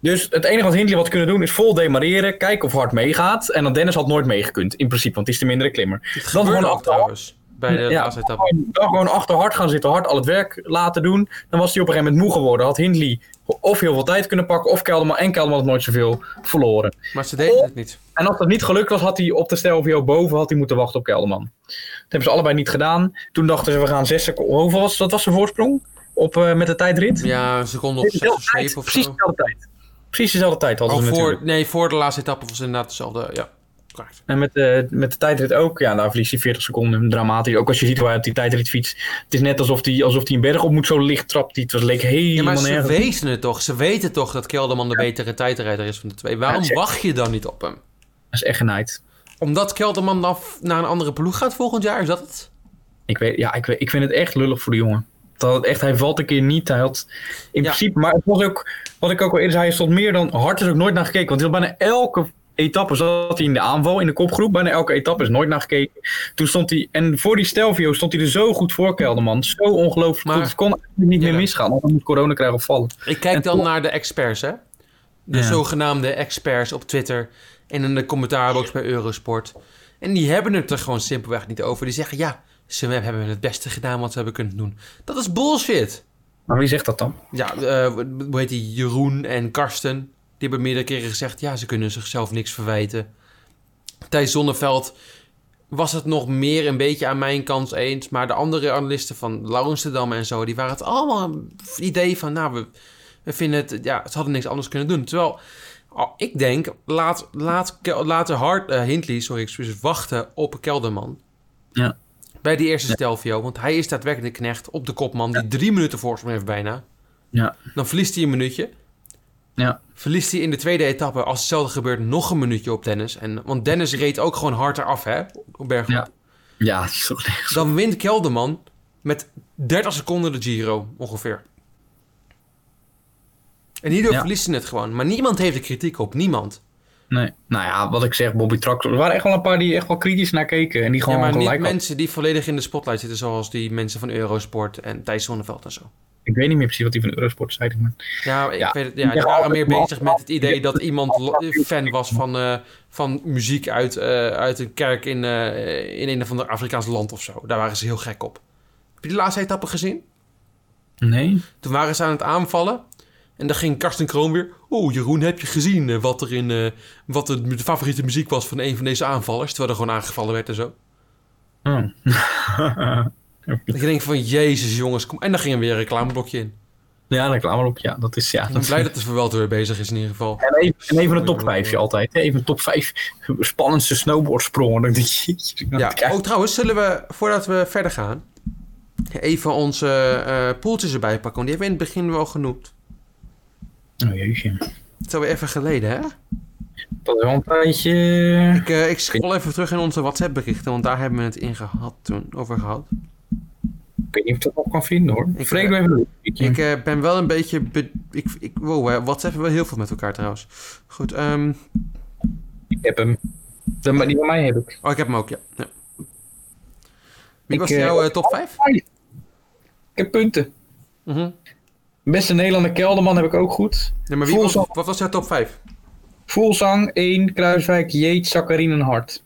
dus het enige wat Hindley had kunnen doen is vol demareren, kijken of Hart meegaat. En dan Dennis had nooit meegekund, in principe, want die is de mindere klimmer. Dan gewoon ook achter trouwens. Bij de Ja, laatste etappe. gewoon- dan gewoon achter hard gaan zitten, hard al het werk laten doen. Dan was hij op een gegeven moment moe geworden. Had Hindley of heel veel tijd kunnen pakken, of Kelderman. En Kelderman had nooit zoveel verloren. Maar ze deden het niet. En als dat niet gelukt was, had hij op de Stelvio boven had hij moeten wachten op Kelderman. Dat hebben ze allebei niet gedaan. Toen dachten ze, we gaan zes seconden. Hoeveel was, wat was de voorsprong op, eh, met de tijdrit? Ja, een seconde of zes of zeven of Precies dezelfde tijd. Precies dezelfde tijd hadden Oh, ze voor, natuurlijk. nee, voor de laatste etappe was het inderdaad hetzelfde. Ja, correct. En met de, met de tijdrit ook. Ja, daar verliest hij 40 seconden. Dramatisch. Ook als je ziet hoe hij op die tijdrit fietst. Het is net alsof hij, alsof hij een berg op moet. Zo licht trapt hij. Het was, leek Ja, helemaal maar ze nergens. weten het toch. Ze weten toch dat Kelderman de betere tijdrijder is van de twee. Waarom Ja, wacht je dan niet op hem? Dat is echt genaaid. Omdat Kelderman dan naar een andere ploeg gaat volgend jaar? Is dat het? Ik, weet, ja, ik, weet, ik vind het echt lullig voor de jongen. Dat het echt, hij valt een keer niet. Hij had in Ja. principe, maar het was ook, wat ik ook al eerder zei, hij stond meer dan, hard is ook nooit naar gekeken. Want hij had bijna elke etappe zat hij in de aanval, in de kopgroep. Bijna elke etappe is nooit naar gekeken. Toen stond hij, en voor die Stelvio stond hij er zo goed voor, Kelderman. Zo ongelooflijk Maar- goed. Het kon eigenlijk niet Ja. meer misgaan. Want dan moet corona krijgen of vallen. Ik kijk En dan toch- naar de experts, hè? De Ja. zogenaamde experts op Twitter en in de commentaarbox bij Eurosport. En die hebben het er gewoon simpelweg niet over. Die zeggen, ja, ze hebben het beste gedaan wat ze hebben kunnen doen. Dat is bullshit. Maar wie zegt dat dan? Ja, eh, hoe heet die? Jeroen en Karsten. Die hebben meerdere keren gezegd... ja, ze kunnen zichzelf niks verwijten. Thijs Zonneveld was het nog meer een beetje aan mijn kant eens. Maar de andere analisten van Laurensdam en zo... die waren het allemaal een idee van... nou, we, we vinden het... ja, ze hadden niks anders kunnen doen. Terwijl oh, ik denk... laat, laat, laat de Hart, eh, Hindley, sorry, excuses, wachten op Kelderman. Ja. Bij die eerste Stelvio. Want hij is daadwerkelijk de knecht op de kopman... die drie minuten voorsprong heeft bijna. Ja. Dan verliest hij een minuutje. Ja. Verliest hij in de tweede etappe, als hetzelfde gebeurt, nog een minuutje op Dennis. En, want Dennis reed ook gewoon harder af, hè? Op bergop. Ja. Ja, nergens. Dan wint Kelderman met 30 seconden de Giro, ongeveer. En hierdoor Ja. verliest hij het gewoon. Maar niemand heeft er kritiek op. Niemand. Nee. Nou ja, wat ik zeg, Bobby Traxel. Er waren echt wel een paar die echt wel kritisch naar keken. En die Ja, gewoon maar niet gelijk hadden. mensen die volledig in de spotlight zitten, zoals die mensen van Eurosport en Thijs Zonneveld en zo. Ik weet niet meer precies wat die van Eurosport zei. Maar... Ja, ik Ja. weet het, ja, die waren meer bezig met het idee dat iemand fan was van, eh, van muziek uit, eh, uit een kerk in, eh, in een of ander Afrikaans land of zo. Daar waren ze heel gek op. Heb je die laatste etappe gezien? Nee. Toen waren ze aan het aanvallen. En dan ging Karsten Kroon weer... Oh, Jeroen, heb je gezien wat, er in, wat de, de favoriete muziek was van een van deze aanvallers? Terwijl er gewoon aangevallen werd en zo. Oh. Ik denk van, jezus jongens, kom. En dan ging er weer een reclameblokje in. ja, de reclame op. Ja, dat is ja. Ik ben Dat blij dat de Verwelter weer bezig is in ieder geval. En even, en even een top 5 altijd. Even een top 5 spannendste snowboardsprongen. Je, Ja, kijk. oh trouwens, zullen we, voordat we verder gaan, even onze eh poeltjes erbij pakken. Want die hebben we in het begin wel genoemd. Oh jeetje. Dat is alweer even geleden, hè? Dat is wel een tijdje... Ik, eh, ik scroll even terug in onze WhatsApp berichten, want daar hebben we het in gehad toen, over gehad. Ik weet niet of ik dat nog kan vinden hoor. Ik, Vreemd eh, even een beetje. Ik eh, ben wel een beetje... be- ik, ik, wow, hè, WhatsApp hebben we heel veel met elkaar trouwens. Goed, ehm, Ik heb hem. Maar die van mij heb ik. oh, ik heb hem ook, ja. ja. Wie Ik, was eh, jouw eh, top 5? Ik heb punten. Mhm. Beste Nederlander Kelderman heb ik ook goed. Ja, maar wie was, wat was jouw top 5? Voelsang 1, Kruiswijk, Jeet, Sakkarien en Hart.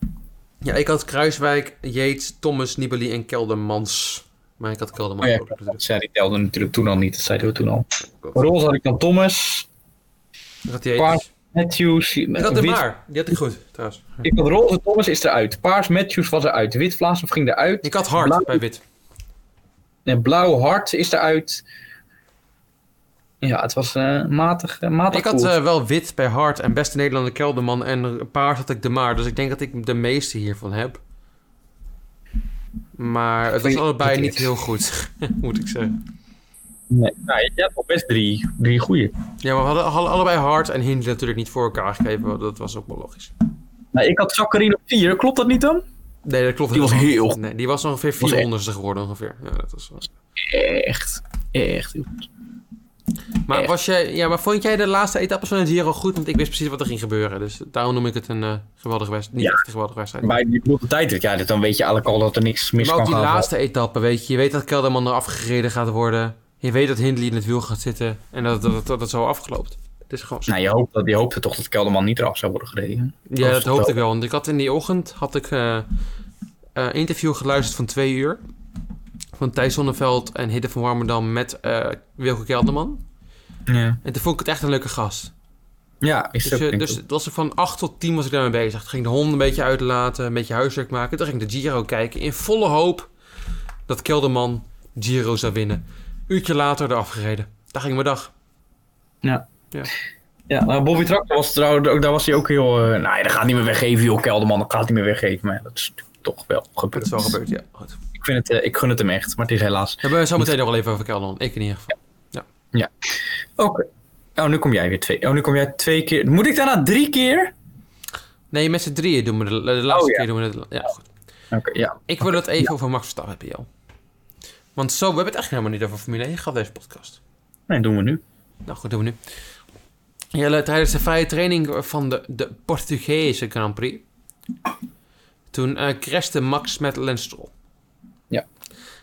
Ja, ik had Kruiswijk, Yates, Thomas, Nibali en Keldermans. Maar ik had Kelderman Oh ja, ook natuurlijk. dat die telde natuurlijk toen al niet. Dat zeiden we toen al. Roze had ik dan Thomas, die Paars. Matthews. Ik had de Wit- maar. Die had ik goed, trouwens. Ik had roze Thomas is eruit. Paars Matthews was eruit. Wit Vlaasov ging eruit. Ik had hard Blauw- bij wit. En blauw Hart is eruit. Ja, het was eh, matig, eh, matig Ik had eh, wel wit bij Hart en beste Nederlander Kelderman en paars had ik de Maar. Dus ik denk dat ik de meeste hiervan heb. Maar het was allebei niet heel goed, moet ik zeggen. Nee, nou, je hebt al best drie, drie goeie. Ja, maar we hadden, hadden allebei Hart en Hindley natuurlijk niet voor elkaar gegeven. Dat was ook wel logisch. Nou, ik had Zakarin op vier, klopt dat niet dan? Nee, dat klopt Die was heel. Nee, die was ongeveer Was echt- 400ste geworden ongeveer. Ja, dat was wel... Echt, echt heel goed. Maar, Echt. was jij, ja, maar vond jij de laatste etappes van de Giro goed? Want ik wist precies wat er ging gebeuren. Dus daarom noem ik het een eh, geweldige wedstrijd. Niet Ja. echt een geweldige wedstrijd. Bij die bedoelde tijdrit, ja, dan weet je eigenlijk al dat er niks mis Maar ook kan die gaan. laatste etappe, weet je. Je weet dat Kelderman eraf gereden gaat worden. Je weet dat Hindley in het wiel gaat zitten. En dat dat, dat, dat het zo afgeloopt. Het is gewoon. Nou, je hoopte, je hoopte toch dat Kelderman niet eraf zou worden gereden. ja, dat hoopte ik wel. Want ik had in die ochtend had ik, eh eh, interview geluisterd van twee uur. Van Thijs Zonneveld en Hidde van Warmerdam met eh Wilke Kelderman. Ja, En toen vond ik het echt een leuke gast. ja is Dus, eh, dus ik. het was er van 8 tot 10 was ik daarmee bezig. Toen ging de hond een beetje uitlaten, een beetje huiswerk maken. Toen ging ik de Giro kijken in volle hoop dat Kelderman Giro zou winnen. Uurtje later eraf gereden. Daar ging mijn dag. Ja. Ja. Ja, nou, Bobby Tractor was trouwens, ook- daar was hij ook heel... eh nou, dat gaat niet meer weggeven, joh, Kelderman, dat gaat niet meer weggeven. Maar dat is toch wel Dat gebeurd. is wel gebeurd, ja. Goed. Ik, vind het, eh, ik gun het hem echt, maar het is helaas. We hebben zo meteen nog wel even over Kelderman. Ik in ieder geval. Oké. Oh, nu kom jij weer twee. Oh, nu kom jij twee keer. Moet ik daarna drie keer? Nee, met z'n drieën doen we de, de laatste Oh, ja. keer doen we het. Ja, goed. Oké, ja. Ik wil het even over Max Verstappen hebben, Jel. Want zo, we hebben het eigenlijk helemaal niet over Formule 1 gehad, deze podcast. Nee, doen we nu. Nou goed, doen we nu. Jelle, tijdens de vrije training van de, de Portugese Grand Prix. Toen crashte Max met Stroll. Ja.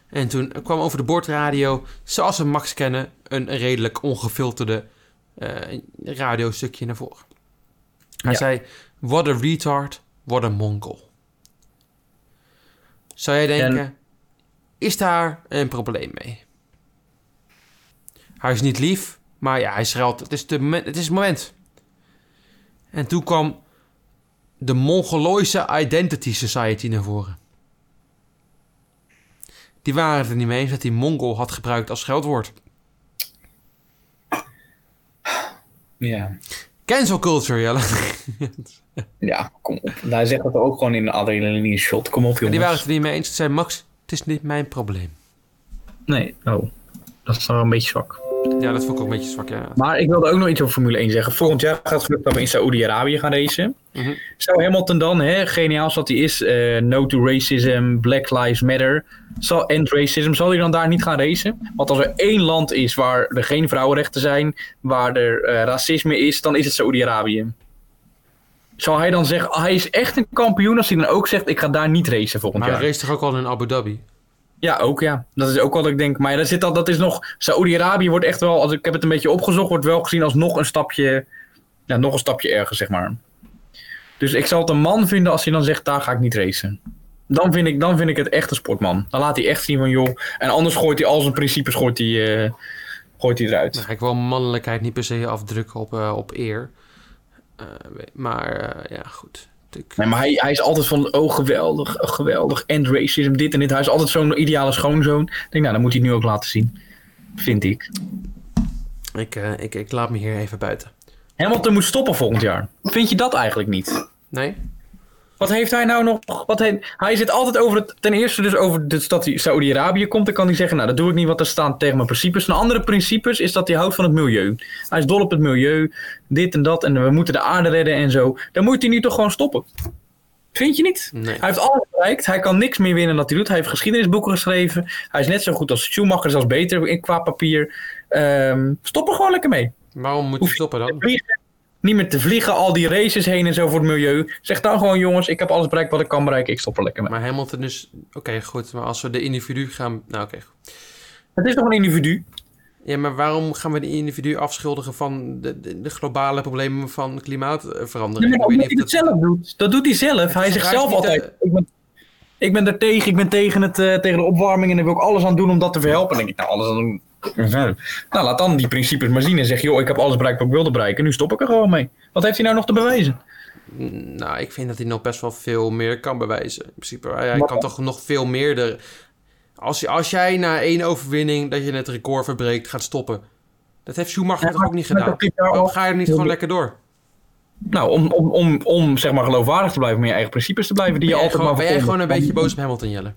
En toen kwam over de bordradio, zoals we Max kennen, een redelijk ongefilterde eh radiostukje naar voren. Hij Ja. zei, what a retard, what a mongol. Zou jij denken, is daar een probleem mee? Hij is niet lief, maar ja, hij schreeuwt. Het is, de, het is het moment. En toen kwam de Mongoloïsche Identity Society naar voren. Die waren het er niet mee eens dat hij Mongol had gebruikt als scheldwoord. Ja. Cancel culture, Jelle. Ja, kom op. Hij zegt dat ook gewoon in een adrenaline shot. Kom op, jongens. die waren het er niet mee eens. Ze zei Max, het is niet mijn probleem. Nee, oh. Dat is wel een beetje zwak. Ja, dat vond ik ook een beetje zwak, ja. Maar ik wilde ook nog iets over Formule 1 zeggen. Volgend jaar gaat Verstappen in Saoedi-Arabië gaan racen. Mhm. Zou Hamilton dan, hè, geniaal als dat hij is, eh, no to racism, Black Lives Matter, zal, end racism, zal hij dan daar niet gaan racen? Want als er één land is waar er geen vrouwenrechten zijn, waar er eh, racisme is, dan is het Saoedi-Arabië. Zal hij dan zeggen, ah, hij is echt een kampioen als hij dan ook zegt, ik ga daar niet racen volgend Maar jaar? hij race toch ook al in Abu Dhabi? Ja, ook ja. Dat is ook wat ik denk. Maar ja, dat, zit al, dat is nog. Saoedi-Arabië wordt echt wel, als ik heb het een beetje opgezocht, wordt wel gezien als nog een stapje. Ja, nog een stapje erger, zeg maar. Dus ik zal het een man vinden als hij dan zegt, daar ga ik niet racen. Dan vind ik, dan vind ik het echt een sportman. Dan laat hij echt zien van, joh. En anders gooit hij al zijn principes gooit hij, eh, gooit hij eruit. Ik wil mannelijkheid niet per se afdrukken op, eh, op eer. Eh, maar ja, goed. Ik, Nee, maar hij, hij is altijd van, oh geweldig, oh, geweldig. End racism, dit en dit. Hij is altijd zo'n ideale schoonzoon. Ik denk, nou, dan moet hij het nu ook laten zien. Vind ik. ik, eh, ik, ik laat me hier even buiten. Hamilton moet stoppen volgend jaar. Vind je dat eigenlijk niet? Nee? Wat heeft hij nou nog? Wat heeft, hij zit altijd over het. Ten eerste dus over de stad die Saudi-Arabië komt. Dan kan hij zeggen, nou dat doe ik niet, want er staan tegen mijn principes. Een andere principes is dat hij houdt van het milieu. Hij is dol op het milieu. Dit en dat. En we moeten de aarde redden en zo. Dan moet hij nu toch gewoon stoppen. Vind je niet? Nee. Hij heeft alles bereikt. Hij kan niks meer winnen dan hij doet. Hij heeft geschiedenisboeken geschreven. Hij is net zo goed als Schumacher, zelfs beter in- qua papier. Ehm, stop er gewoon lekker mee. Waarom moet je stoppen dan? Vliegen, niet meer te vliegen, al die races heen en zo voor het milieu. Zeg dan gewoon, jongens, ik heb alles bereikt wat ik kan bereiken. Ik stop er lekker mee. Maar Hamilton dus... Oké, goed. Maar als we de individu gaan... Nou, oké. Het is toch een individu? Ja, maar waarom gaan we de individu afschuldigen van de, de, de globale problemen van klimaatverandering? Nee, maar Ik weet niet of zelf doet. Dat doet hij zelf. Hij zegt zelf altijd, eh, ik ben, ik ben er tegen, ik ben tegen, het, eh, tegen de opwarming en ik wil ook alles aan doen om dat te verhelpen. Dan denk ik, nou, alles aan doen. Nou, laat dan die principes maar zien en zeg, joh, ik heb alles bereikt wat ik wilde bereiken. Nu stop ik er gewoon mee. Wat heeft hij nou nog te bewijzen? Nou, ik vind dat hij nog best wel veel meer kan bewijzen. In principe, hij, kan toch nog veel meer... Er... Als, je- als jij na één overwinning dat je het record verbreekt gaat stoppen... Dat heeft Schumacher Ja, toch ook niet maar gedaan? Waarom ga je er niet gewoon lekker door? Nou, om, om, om, om zeg maar geloofwaardig te blijven, met je eigen principes te blijven, die Ben je altijd gewoon, maar ben jij gewoon een beetje boos op Hamilton, Jelle?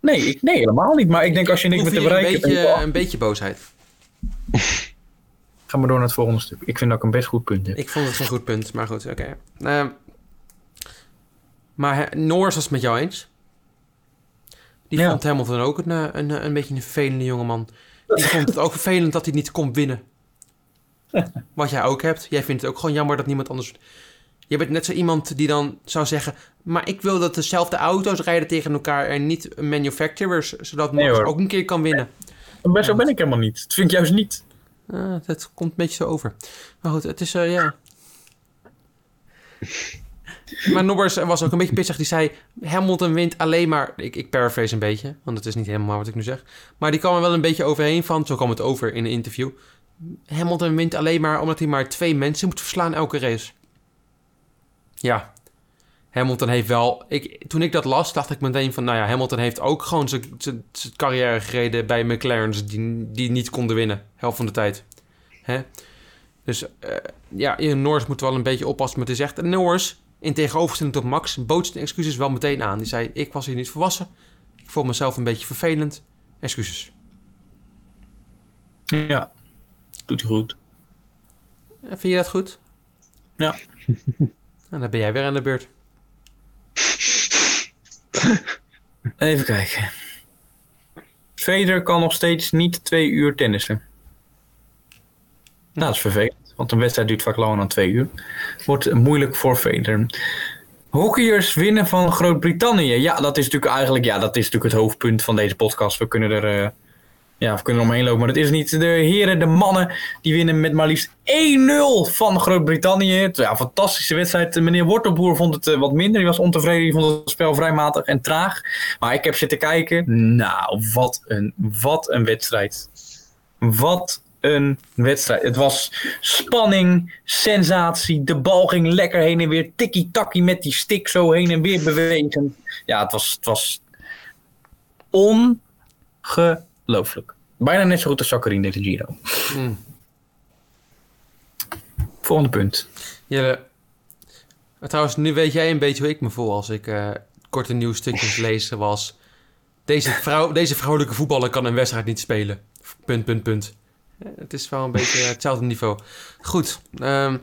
Nee, ik, nee, helemaal niet. Maar ik denk als je niks meer te een bereiken hebt... beetje, en je- een beetje boosheid. Ga maar door naar het volgende stuk. Ik vind dat ik een best goed punt heb. Ik vond het geen goed punt, maar goed, oké. Ehm, maar hè, Norris was het met jou eens. Die Ja. vond Hamilton ook een, eh, een, een beetje een vervelende jongeman. Die vond het ook vervelend dat hij niet kon winnen. Wat jij ook hebt. Jij vindt het ook gewoon jammer dat niemand anders... Je bent net zo iemand die dan zou zeggen... Maar ik wil dat dezelfde auto's rijden tegen elkaar... en niet manufacturers, zodat Nee, Max ook een keer kan winnen. Maar zo ben ik helemaal niet. Dat vind ik juist niet. Ah, dat komt een beetje zo over. Maar goed, het is, eh, ja... maar Norris was ook een beetje pissig. Die zei, Hamilton wint alleen maar... Ik, ik paraphrase een beetje, want het is niet helemaal wat ik nu zeg. Maar die kwam er wel een beetje overheen van. Zo kwam het over in een interview. Hamilton wint alleen maar omdat hij maar twee mensen moet verslaan elke race. Ja. Hamilton heeft wel... Ik, toen ik dat las, dacht ik meteen van... Nou ja, Hamilton heeft ook gewoon zijn- carrière gereden bij McLaren's... die, die niet konden winnen. Helft van de tijd. Hè? Dus eh, ja, Ian Norris moet wel een beetje oppassen met hij zegt. En Norris, in tegenwoorstelling tot Max, bood zijn excuses wel meteen aan. Die zei, ik was hier niet volwassen. Ik voel mezelf een beetje vervelend. Excuses. Ja. Doet hij goed. Eh, Vind je dat goed? Ja. En dan ben jij weer aan de beurt. Even kijken. Vader kan nog steeds niet twee uur tennissen. Nou, dat is vervelend. Want een wedstrijd duurt vaak langer dan twee uur. Wordt moeilijk voor Vader. Hockeyers winnen van Groot-Brittannië. Ja, dat is natuurlijk eigenlijk ja, dat is natuurlijk het hoofdpunt van deze podcast. We kunnen er, eh, ja, we kunnen er omheen lopen, maar dat is niet. De heren, de mannen, die winnen met maar liefst 1-0 van Groot-Brittannië. Ja, fantastische wedstrijd. Meneer Wortelboer vond het eh, wat minder. Die was ontevreden. Die vond het spel vrij matig en traag. Maar ik heb zitten kijken. Nou, wat een, wat een wedstrijd. Wat een wedstrijd. Het was spanning, sensatie. De bal ging lekker heen en weer. Tikkie-takkie met die stick zo heen en weer bewegen. Ja, het was, het was ongelooflijk. Bijna net zo goed als Sakharin deze Giro. Mm. Volgende punt. Jelle, maar trouwens, nu weet jij een beetje hoe ik me voel als ik eh, korte nieuwsstukjes lees. Was deze, vrouw, deze vrouwelijke voetballer kan een wedstrijd niet spelen. Punt, punt, punt. Eh, Het is wel een beetje hetzelfde niveau. Goed. ehm,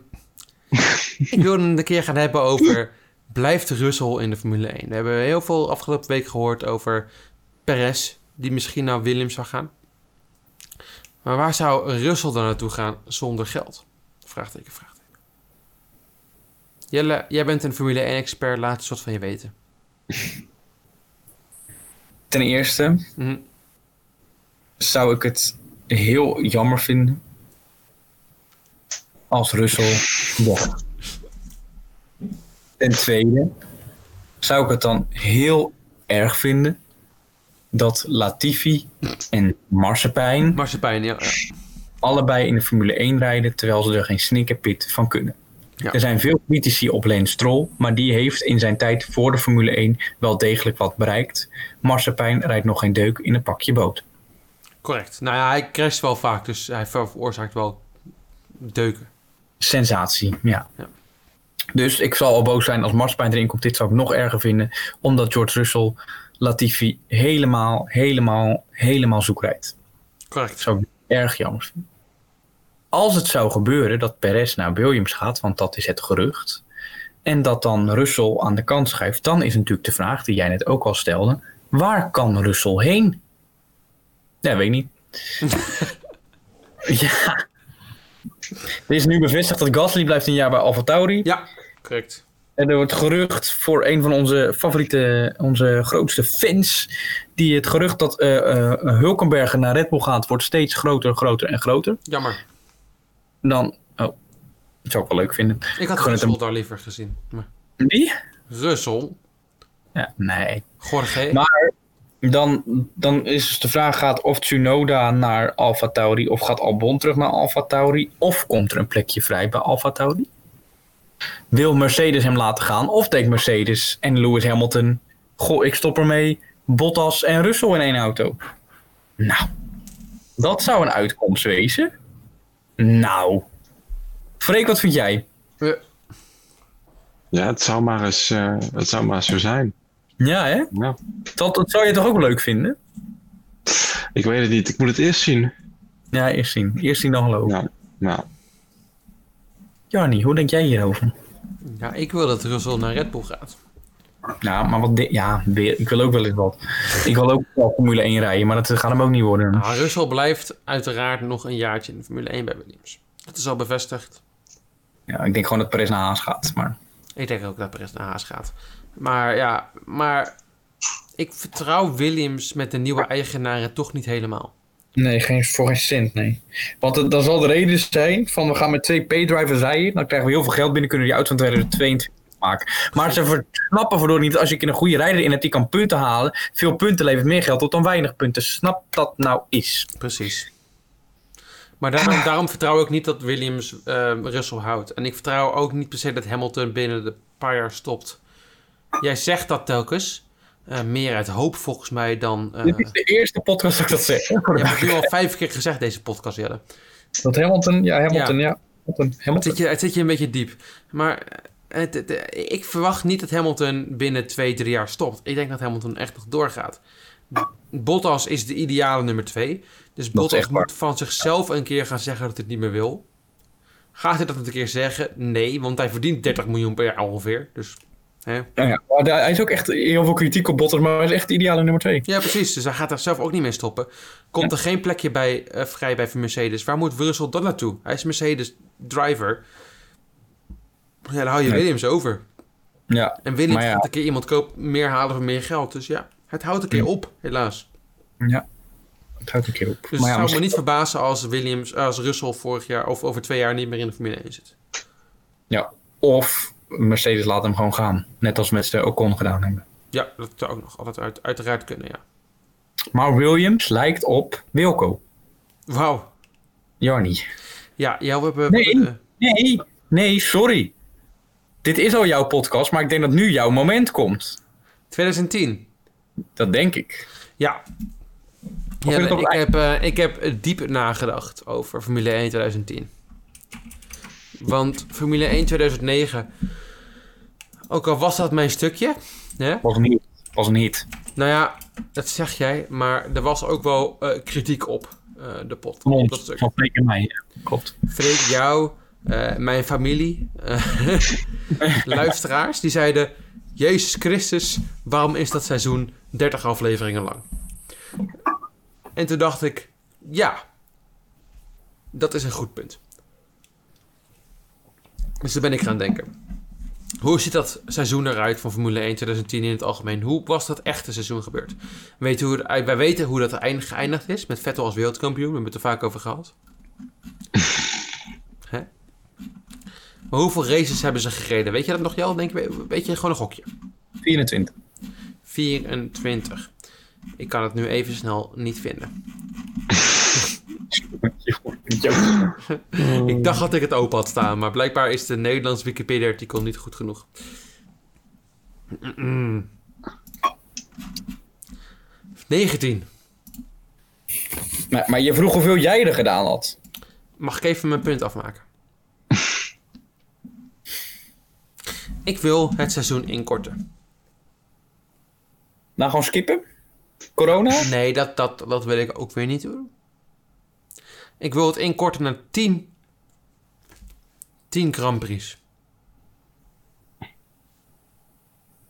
ik wil het een keer gaan hebben over... Blijft Russell in de Formule 1? We hebben heel veel afgelopen week gehoord over Perez... die misschien naar Williams zou gaan. Maar waar zou Russell dan naartoe gaan zonder geld? Vraagteken, vraagteken. Jelle, jij bent een Formule 1-expert. Laat eens wat van je weten. Ten eerste Mhm. zou ik het heel jammer vinden als Russell. Ten tweede zou ik het dan heel erg vinden dat Latifi en Marsepijn ja. ja. allebei in de Formule 1 rijden terwijl ze er geen snikkerpit van kunnen. Ja. Er zijn veel critici op Lance Stroll, maar die heeft in zijn tijd voor de Formule 1 wel degelijk wat bereikt. Marsepijn rijdt nog geen deuk in een pakje boot. Correct. Nou ja, hij crasht wel vaak, dus hij ver- veroorzaakt wel deuken. Sensatie, ja. Ja. Dus ik zal al boos zijn als Marsepijn erin komt. Dit zou ik nog erger vinden, omdat George Russell Latifi helemaal, helemaal, helemaal zoek rijdt. Correct. Dat zou ik erg jammer vinden. Als het zou gebeuren dat Perez naar Williams gaat, want dat is het gerucht, en dat dan Russell aan de kant schuift, dan is natuurlijk de vraag die jij net ook al stelde: waar kan Russell heen? Ja, weet ik niet. ja. Er is nu bevestigd dat Gasly blijft een jaar bij AlphaTauri. Ja, correct. En er wordt gerucht voor een van onze favoriete, onze grootste fans. Die het gerucht dat eh eh, Hulkenberger naar Red Bull gaat, wordt steeds groter, groter en groter. Jammer. Dan, oh, dat zou ik wel leuk vinden. Ik had Russell hem. daar liever gezien. Maar Wie? Russell? Ja, nee. Jorge? Maar dan, dan is dus de vraag: gaat of Tsunoda naar Alfa Tauri of gaat Albon terug naar Alfa Tauri? Of komt er een plekje vrij bij Alfa Tauri? Wil Mercedes hem laten gaan? Of denkt Mercedes en Lewis Hamilton: Goh, ik stop ermee. Bottas en Russell in één auto. Nou, dat zou een uitkomst wezen. Nou. Freek, wat vind jij? Ja, het zou maar eens, eh, het zou maar eens zo zijn. Ja, hè? Ja. Dat, dat zou je toch ook leuk vinden? Ik weet het niet, ik moet het eerst zien. Ja, eerst zien. Eerst zien dan geloven. Nou, nou. Jarnie, hoe denk jij hierover? ja, ik wil dat Russell naar Red Bull gaat. Nou, maar wat... ja, weer. Ik wil ook wel eens wat. Ik wil ook wel Formule 1 rijden, maar dat gaat hem ook niet worden. Nou, Russell blijft uiteraard nog een jaartje in de Formule 1 bij Williams. Dat is al bevestigd. Ja, ik denk gewoon dat Perez naar Haas gaat. Maar Ik denk ook dat Perez naar Haas gaat. Maar ja, maar ik vertrouw Williams met de nieuwe eigenaren toch niet helemaal. Nee, geen, voor geen cent, nee. Want dan zal de reden zijn van we gaan met twee P-drivers rijden. Dan krijgen we heel veel geld binnen, kunnen we die auto van 2022 maken. Maar ze snappen waardoor niet, als je een goede rijder in hebt die kan punten halen. Veel punten levert meer geld op dan weinig punten. Snap dat nou is. Precies. Maar daarom, daarom vertrouw ik niet dat Williams eh, Russell houdt. En ik vertrouw ook niet per se dat Hamilton binnen de paar jaar stopt. Jij zegt dat telkens. Eh, meer uit hoop volgens mij dan... eh, Dit is de eerste podcast dat ik dat zeg. je hebt het nu al vijf keer gezegd, deze podcast, Jelle. Dat Hamilton, ja, Hamilton, ja. Hamilton, Het zit, je, het zit je een beetje diep. Maar eh, het, het- ik verwacht niet dat Hamilton binnen twee, drie jaar stopt. Ik denk dat Hamilton echt nog doorgaat. Bottas is de ideale nummer twee. Dus Bottas moet van zichzelf een keer gaan zeggen dat hij het niet meer wil. Gaat hij dat een keer zeggen? Nee, want hij verdient 30 miljoen per jaar ongeveer. Dus, hè? Ja, ja. Maar daar- hij is ook echt heel veel kritiek op Bottas, maar hij is echt de ideale nummer twee. Ja, precies. Dus hij gaat daar zelf ook niet mee stoppen. Komt er geen plekje bij, eh, vrij bij voor Mercedes? Waar moet Russell dan naartoe? Hij is Mercedes driver. Ja, dan hou je Nee. Williams over. Ja, En Williams ja. gaat een keer iemand kopen, meer halen voor meer geld. Dus ja, het houdt een keer Ja. op, helaas. ja. Het houdt een keer op. Dus maar het zou me niet verbazen als Williams, als Russell vorig jaar of over twee jaar niet meer in de Formule 1 zit. ja. Of Mercedes laat hem gewoon gaan. Net als met ze Ocon gedaan hebben. Ja, dat zou ook nog altijd uit, uiteraard kunnen, ja. Maar Williams lijkt op Wilco. Wauw. Jarnie. Ja, we hebben... Nee. Nee, nee, sorry. Dit is al jouw podcast, maar ik denk dat nu jouw moment komt. 2010. Dat denk ik. Ja. ik, heb, eh, ik heb diep nagedacht over Formule 1 2010. Want Formule 1 2009, ook al was dat mijn stukje, hè? Was een hit. Was een hit. Nou ja, dat zeg jij, maar er was ook wel eh, kritiek op eh, de pot. Van Dat ons. stuk. Van Freek en mij. Ja, klopt. Freek, jou, eh, mijn familie, luisteraars, die zeiden... Jezus Christus, waarom is dat seizoen 30 afleveringen lang? En toen dacht ik, ja, dat is een goed punt. Dus toen ben ik gaan denken. Hoe ziet dat seizoen eruit van Formule 1 2010 in het algemeen? Hoe was dat echte seizoen gebeurd? Weet hoe wij weten hoe dat geëindigd is met Vettel als wereldkampioen. We hebben het er vaak over gehad. Hè? Maar hoeveel races hebben ze gereden? Weet je dat nog, Jel? Denk, weet je gewoon een gokje? 24. 24. Ik kan het nu even snel niet vinden. Ik dacht dat ik het open had staan, maar blijkbaar is de Nederlands Wikipedia-artikel niet goed genoeg. Mm. 19. Maar, maar je vroeg hoeveel jij er gedaan had. Mag ik even mijn punt afmaken? ik wil het seizoen inkorten. Nou, gewoon skippen? Corona? Nee, dat, dat, dat wil ik ook weer niet doen. Ik wil het inkorten naar 10. 10 Grand Prix.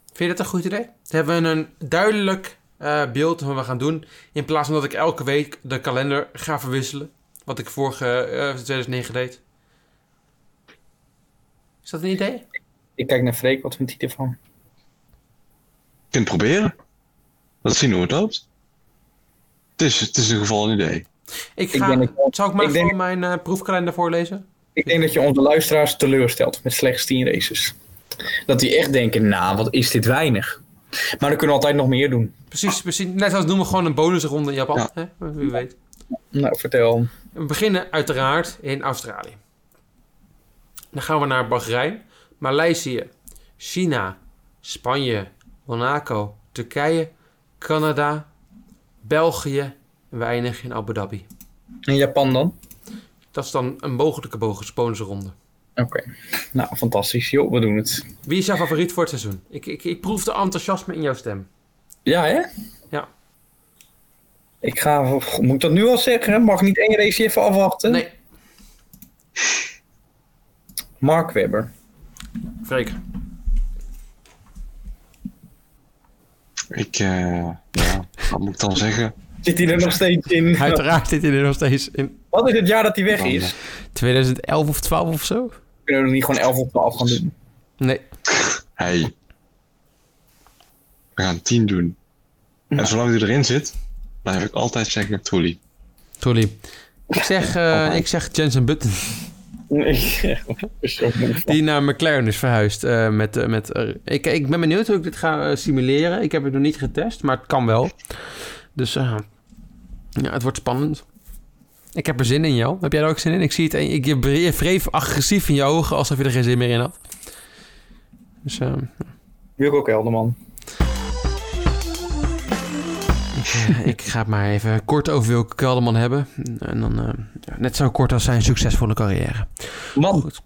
Vind je dat een goed idee? Dan hebben we een duidelijk eh, beeld van wat we gaan doen. In plaats van dat ik elke week de kalender ga verwisselen. Wat ik vorige eh 2009 deed. Is dat een idee? Ik kijk naar Freek, wat vindt hij ervan? Je kunt het proberen. Laat zien hoe het loopt. Het is, het is in ieder geval een idee. Ik Ik ga, denk dat- zou ik maar ik denk- gewoon mijn eh, proefkalender voorlezen? Ik denk dat je onze luisteraars teleurstelt met slechts 10 races. Dat die echt denken, nou, wat is dit weinig. Maar dan kunnen we altijd nog meer doen. Precies, precies. Net als doen we gewoon een bonusronde in Japan. Ja. Hè? Wie weet. Nou, vertel. We beginnen uiteraard in Australië. Dan gaan we naar Bahrein, Maleisië, China, Spanje, Monaco, Turkije, Canada, België en we eindigen in Abu Dhabi. En Japan dan? Dat is dan een mogelijke bonusronde. Oké. Nou, fantastisch. Joh, we doen het. Wie is jouw favoriet voor het seizoen? Ik, ik, ik proef de enthousiasme in jouw stem. Ja, hè? Ja. Ik ga... Moet ik dat nu al zeggen? Mag ik niet één race even afwachten? Nee, Mark Webber. Freek. Ik, eh, ja, wat moet ik dan zeggen? Zit hij er nog steeds in? Uiteraard zit hij er nog steeds in Wat is het jaar dat hij weg is? 2011 of 12 of zo. Kunnen we er niet gewoon 11 of 12 gaan doen? Nee. Hey. We gaan 10 doen. En zolang die erin zit, blijf ik altijd zeggen Trulli. Sorry. Ik zeg, eh, ik zeg Jensen Button. Nee. Die naar McLaren is verhuisd. eh, met, eh, met, ik, ik ben benieuwd hoe ik dit ga simuleren. Ik heb het nog niet getest, maar het kan wel. Dus eh, ja, het wordt spannend. Ik heb er zin in, jou. Heb jij er ook zin in? Ik zie het. Ik je wreef agressief in je ogen alsof je er geen zin meer in had. Dus eh, Wilco Kelderman. ik, ik ga het maar even kort over Wilke Kelderman hebben. En dan eh, net zo kort als zijn succesvolle carrière. Man, Goed.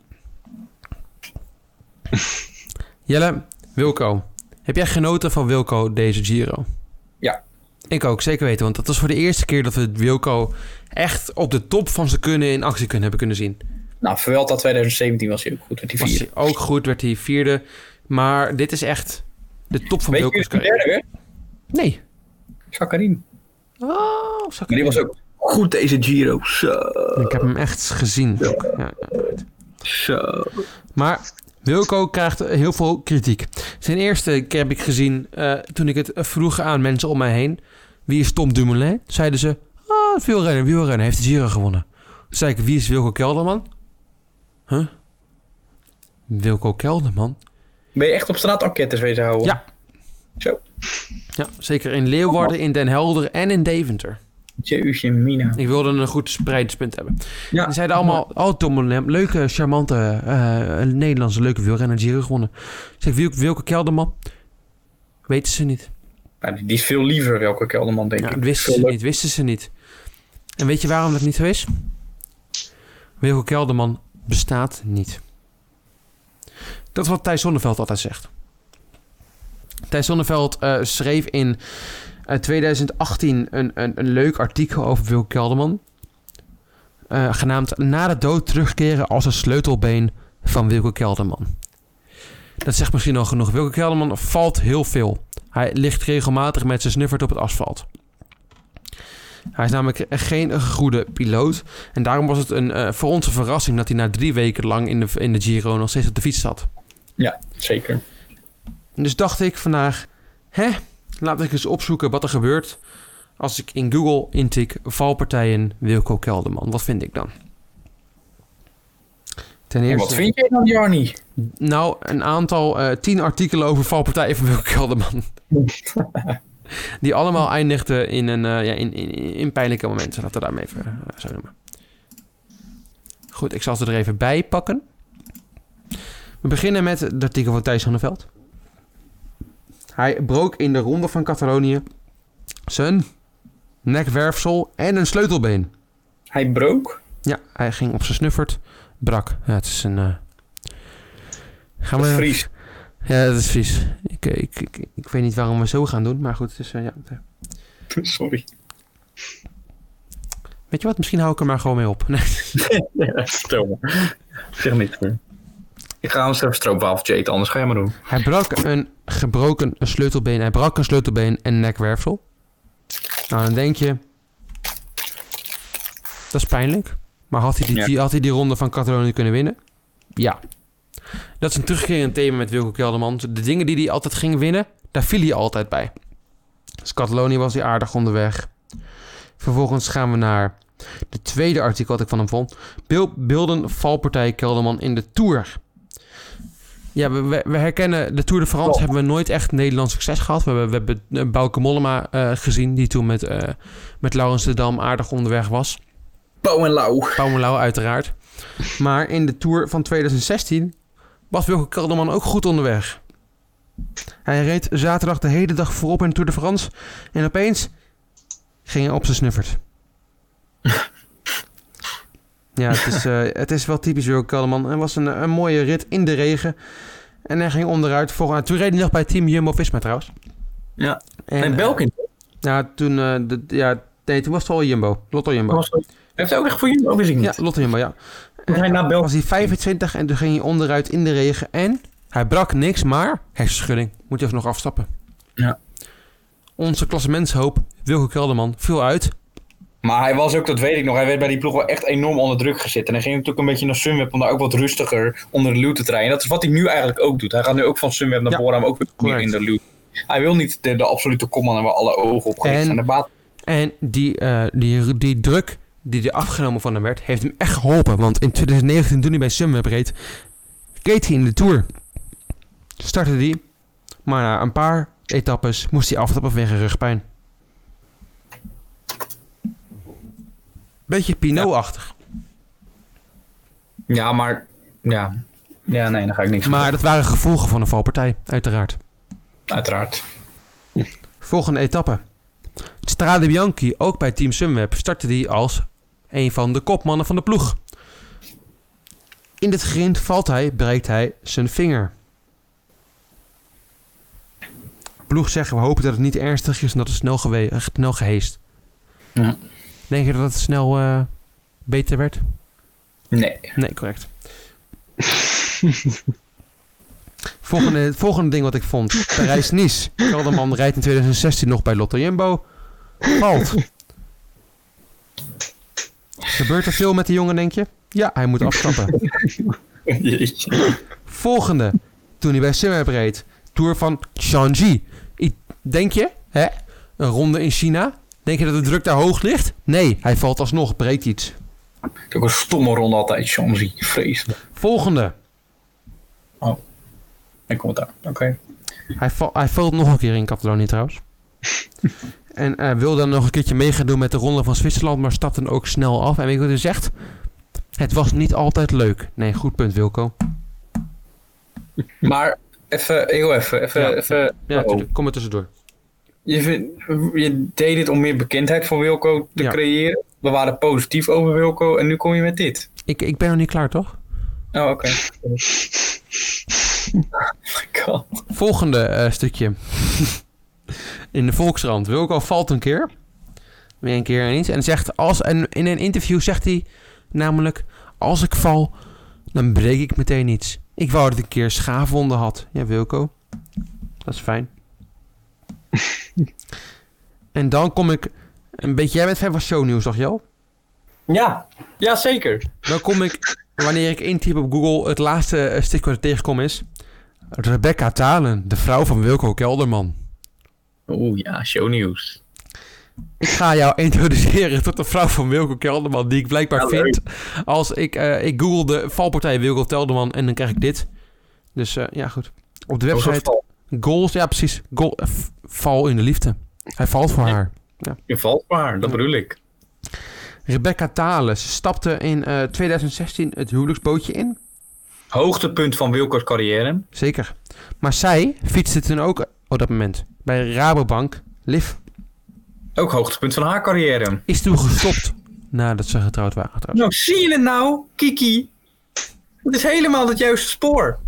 Jelle, Wilco. Heb jij genoten van Wilco deze Giro? Ik ook, zeker weten. Want dat was voor de eerste keer dat we Wilco echt op de top van zijn kunnen in actie kunnen hebben kunnen zien. nou, Vuelta 2017 was hij ook goed met die Was vier. hij ook goed, werd hij vierde. Maar dit is echt de top van Wilco's carrière. derde werd? Nee. Sakharin. Oh, zak Maar die was ook goed deze Giro. Zo. Ik heb hem echt gezien. Ja, ja. Zo. Maar Wilco krijgt heel veel kritiek. Zijn eerste keer heb ik gezien eh, toen ik het vroeg aan mensen om mij heen. Wie is Tom Dumoulin? Zeiden ze, ah, wielrenner, wielrenner, heeft de Giro gewonnen. Toen zei ik, wie is Wilco Kelderman? Huh? Wilco Kelderman? Ben je echt op straat enquêtes wezen houden? Ja. Zo. Ja, zeker in Leeuwarden, in Den Helder en in Deventer. Jeusje mina. Ik wilde een goed spreidingspunt hebben. Ja. Die zeiden allemaal, oh Tom Dumoulin, leuke, charmante, eh, Nederlandse leuke wielrenner, Giro gewonnen. Zeg, Wil- Wilco Kelderman? Weten ze niet. Nou, die die is veel liever, welke Kelderman, denk Ja, ik. dat wisten Veel ze niet, wisten ze niet. En weet je waarom dat niet zo is? Wilco Kelderman bestaat niet. Dat is wat Thijs Zonneveld altijd zegt. Thijs Zonneveld eh, schreef in eh, 2018 een, een, een leuk artikel over Wilco Kelderman. eh, genaamd Na de dood terugkeren als een sleutelbeen van Wilco Kelderman. Dat zegt misschien al genoeg. Wilco Kelderman valt heel veel. Hij ligt regelmatig met zijn snuffert op het asfalt. Hij is namelijk geen goede piloot. En daarom was het een, eh, voor ons een verrassing dat hij na drie weken lang in de, in de Giro nog steeds op de fiets zat. Ja, zeker. Dus dacht ik vandaag, hè, laat ik eens opzoeken wat er gebeurt als ik in Google intik valpartijen Wilco Kelderman. Wat vind ik dan? Ten En eerste, wat vind jij dan, Jarni? Nou, een aantal, eh, tien artikelen over valpartijen van Wilco Kelderman. Die allemaal eindigden in, een, eh, ja, in, in, in pijnlijke momenten. Laten we daarmee even eh, zo noemen. Goed, ik zal ze er even bij pakken. We beginnen met het artikel van Thijs van der Veld. Hij brook in de ronde van Catalonië zijn nekwerfsel en een sleutelbeen. Hij brook. Ja, hij ging op zijn snuffert, brak. Ja, het is een... Gaan Dat is we... Fries. Ja, dat is Fries. Ik, ik, ik, ik weet niet waarom we zo gaan doen, maar goed, het is... eh, ja, Sorry. Weet je wat, misschien hou ik er maar gewoon mee op. Nee. Ja, stel maar. Zeg niks meer. Ik ga anders even stroopwafeltje eten, anders ga je maar doen. Hij brak een gebroken sleutelbeen. Hij brak een sleutelbeen en nekwerfsel. Nou, dan denk je... Dat is pijnlijk. Maar had hij die, Ja. die- had hij die ronde van Catalonië kunnen winnen? Ja. Dat is een terugkerend thema met Wilco Kelderman. De dingen die hij altijd ging winnen, daar viel hij altijd bij. Dus Catalonië was hij aardig onderweg. Vervolgens gaan we naar de tweede artikel dat ik van hem vond. Beelden valpartij Kelderman in de Tour. Ja, we, we, we herkennen de Tour de France. Hebben we nooit echt Nederlands succes gehad. We hebben, we hebben eh, Bauke Mollema eh, gezien, die toen met, eh met Laurens de Dam aardig onderweg was. Pauw en lauw. Pauw Lau uiteraard. Maar in de Tour van 2016 was Wilco Kelderman ook goed onderweg. Hij reed zaterdag de hele dag voorop in de Tour de France. En opeens ging hij op zijn snuffert. Ja, het is, eh, het is wel typisch Wilco Kelderman. Het was een, een mooie rit in de regen. En hij ging onderuit. Volgende, toen reed hij nog bij team Jumbo-Visma trouwens. Ja. En, En eh, Belkin. ja, toen, eh, de, ja, nee, toen was het al Jumbo. Lotto Jumbo. Heeft hij ook echt voor ook gezien? Ja, Lotto Jumbo, ja. Was hij na Belkin? was hij 25 en toen ging hij onderuit in de regen. En hij brak niks, maar hersenschudding. Moet je even nog afstappen. Ja. Onze klassementshoop, Wilco Kelderman, viel uit. Maar hij was ook, dat weet ik nog, hij werd bij die ploeg wel echt enorm onder druk gezet. En hij ging natuurlijk een beetje naar Sunweb om daar ook wat rustiger onder de luw te trainen. Dat is wat hij nu eigenlijk ook doet. Hij gaat nu ook van Sunweb naar Ja, Bora, maar ook weer in de luw. Hij wil niet de, de absolute kopman en waar alle ogen op gericht En- zijn. De baat En die, eh, die, die druk die er afgenomen van hem werd, heeft hem echt geholpen. Want in 2019, toen hij bij Sunweb reed, reed hij in de Tour. Startte hij, maar na een paar etappes moest hij afstappen vanwege rugpijn. Beetje Pinot-achtig. Ja, maar ja. Ja, nee, dan ga ik niks Maar dat waren gevolgen van een valpartij, uiteraard. Uiteraard. Volgende etappe. Strade Bianchi, ook bij Team Sunweb, startte die als een van de kopmannen van de ploeg. In het grind valt hij, breekt hij zijn vinger. Ploeg zeggen we hopen dat het niet ernstig is en dat het snel, snel geheest. Ja. Denk je dat het snel eh, beter werd? Nee. Nee, correct. volgende, het volgende ding wat ik vond. Parijs-Nice. Kelderman rijdt in 2016 nog bij Lotto Jumbo. Valt. Gebeurt er veel met die jongen, denk je? Ja, hij moet afstappen. Jeetje. Volgende. Toen hij bij Sunweb reed. Tour van Changi. Denk je? Hè? Een ronde in China? Denk je dat de druk daar hoog ligt? Nee, hij valt alsnog. Breekt iets. Is ook een stomme ronde altijd, Chamzy. Vreselijk. Volgende. En commentaar. Oké. Hij, val, hij valt nog een keer in Catalonië trouwens. En eh wil dan nog een keertje mee gaan doen met de ronde van Zwitserland, maar stapt dan ook snel af. En weet je wat hij zegt? Het was niet altijd leuk. Nee, goed punt Wilco. Maar even, heel even. even, Ja. even Ja, oh. Kom er tussendoor. je, vind- je deed dit om meer bekendheid voor Wilco te Ja. creëren. We waren positief over Wilco en nu kom je met dit. Ik, ik ben nog niet klaar, toch? Oh, oké. oh my god. Volgende eh, stukje. in de Volksrand. Wilco valt een keer. Weer een keer eens. En zegt als, en in een interview zegt hij namelijk... Als ik val, dan breek ik meteen iets. Ik wou dat ik een keer schaafwonden had. Ja, Wilco. Dat is fijn. en dan kom ik... Een beetje, jij bent fan van shownieuws, toch Jo? Ja, ja zeker. Dan kom ik, wanneer ik intyp op Google, het laatste eh, stuk wat ik tegenkom is... Rebecca Talen, de vrouw van Wilco Kelderman. Oeh ja, shownieuws. Ik ga jou introduceren tot de vrouw van Wilco Kelderman, die ik blijkbaar Ja, leuk. vind. Als ik, eh ik google de valpartij Wilco Kelderman en dan krijg ik dit. Dus eh, ja, goed. Op de website goals, ja precies. Goal, eh, val in de liefde. Hij valt voor Ja. haar. Je valt maar, dat bedoel ik. Rebecca Thales stapte in eh, 2016 het huwelijksbootje in. Hoogtepunt van Wilco's carrière. Zeker. Maar zij fietste toen ook op dat moment bij Rabobank. Liv Ook hoogtepunt van haar carrière. is toen gestopt nadat ze getrouwd waren. Nou, zie je het nou, Kiki? Het is helemaal het juiste spoor.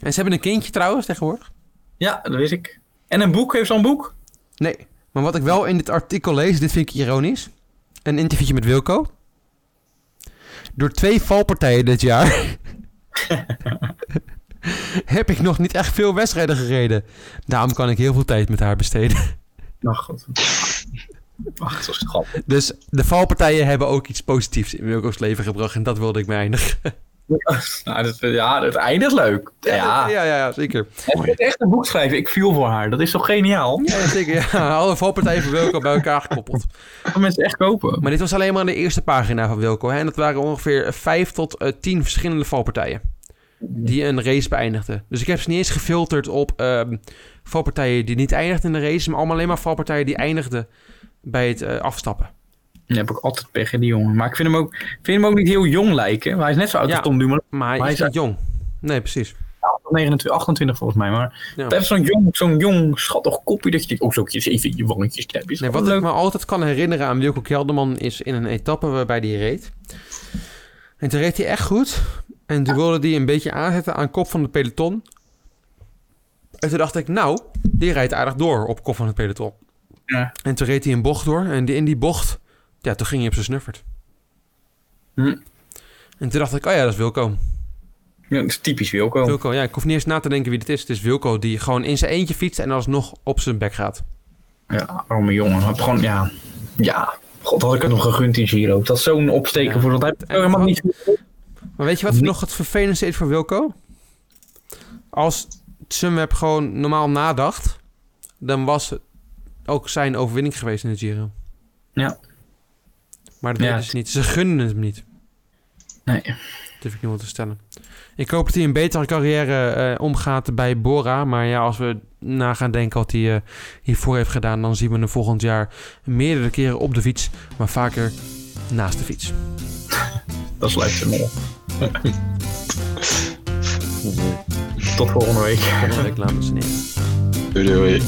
En ze hebben een kindje trouwens tegenwoordig. Ja, dat wist ik. En een boek, heeft ze al een boek? Nee, maar wat ik wel in dit artikel lees, dit vind ik ironisch. Een interviewtje met Wilco. Door twee valpartijen dit jaar heb ik nog niet echt veel wedstrijden gereden. Daarom kan ik heel veel tijd met haar besteden. Ach, god. Ach, zo schat. Dus de valpartijen hebben ook iets positiefs in Wilco's leven gebracht. En dat wilde ik me eindigen. Nou, dat, ja, het einde is leuk. Ja, ja, ja, ja zeker. Het echt een boek schrijven. Ik viel voor haar. Dat is toch geniaal? Ja, zeker. Ja, alle valpartijen van Wilco bij elkaar gekoppeld. Dat mensen echt kopen. Maar dit was alleen maar aan de eerste pagina van Wilco. Hè? En dat waren ongeveer vijf tot eh, tien verschillende valpartijen. Die een race beëindigden. Dus ik heb ze niet eens gefilterd op ehm, valpartijen die niet eindigden in de race. Maar allemaal alleen maar valpartijen die eindigden bij het eh, afstappen. Dan heb ik altijd pech in die jongen. Maar ik vind hem ook, ik vind hem ook niet heel jong lijken. Maar hij is net zo oud Ja. als Tom Dumoulin. Maar hij is niet jong. Nee, precies. 29, 28 volgens mij. Maar Ja. hij heeft zo'n jong, zo'n jong, schattig kopje. Dat je denkt, oh, zo even je wangetjes. Is Nee, wat ik leuk. me altijd kan herinneren aan Wilco Kelderman is in een etappe waarbij hij reed. En toen reed hij echt goed. En toen wilde hij een beetje aanzetten aan kop van het peloton. En toen dacht ik, nou, die rijdt aardig door op kop van het peloton. Ja. En toen reed hij een bocht door. En in die bocht, ja, toen ging hij op zijn snuffert. Hm. En toen dacht ik, oh ja, dat is Wilco. Ja, dat is typisch Wilco. Wilco, ja, ik hoef niet eens na te denken wie het is. Het is Wilco die gewoon in zijn eentje fietst en alsnog op zijn bek gaat. Ja, arme jongen. Heeft gewoon, ja. Ja. God, had ik het nog gegund in Giro. Dat is zo'n opsteken Ja. voor dat hij helemaal niet. Maar weet je wat Nee. nog het vervelendste is voor Wilco? Als Sunweb gewoon normaal nadacht, dan was het ook zijn overwinning geweest in de Giro. Ja. Maar dat Ja, ze niet. Ze gunnen het hem niet. Nee. durf ik niemand te stellen. Ik hoop dat hij een betere carrière eh, omgaat bij Bora. Maar ja, als we na gaan denken wat hij eh, hiervoor heeft gedaan... dan zien we hem volgend jaar meerdere keren op de fiets... maar vaker naast de fiets. Dat hem op. Tot volgende week. Volgende week, dames en heren. Doei doei.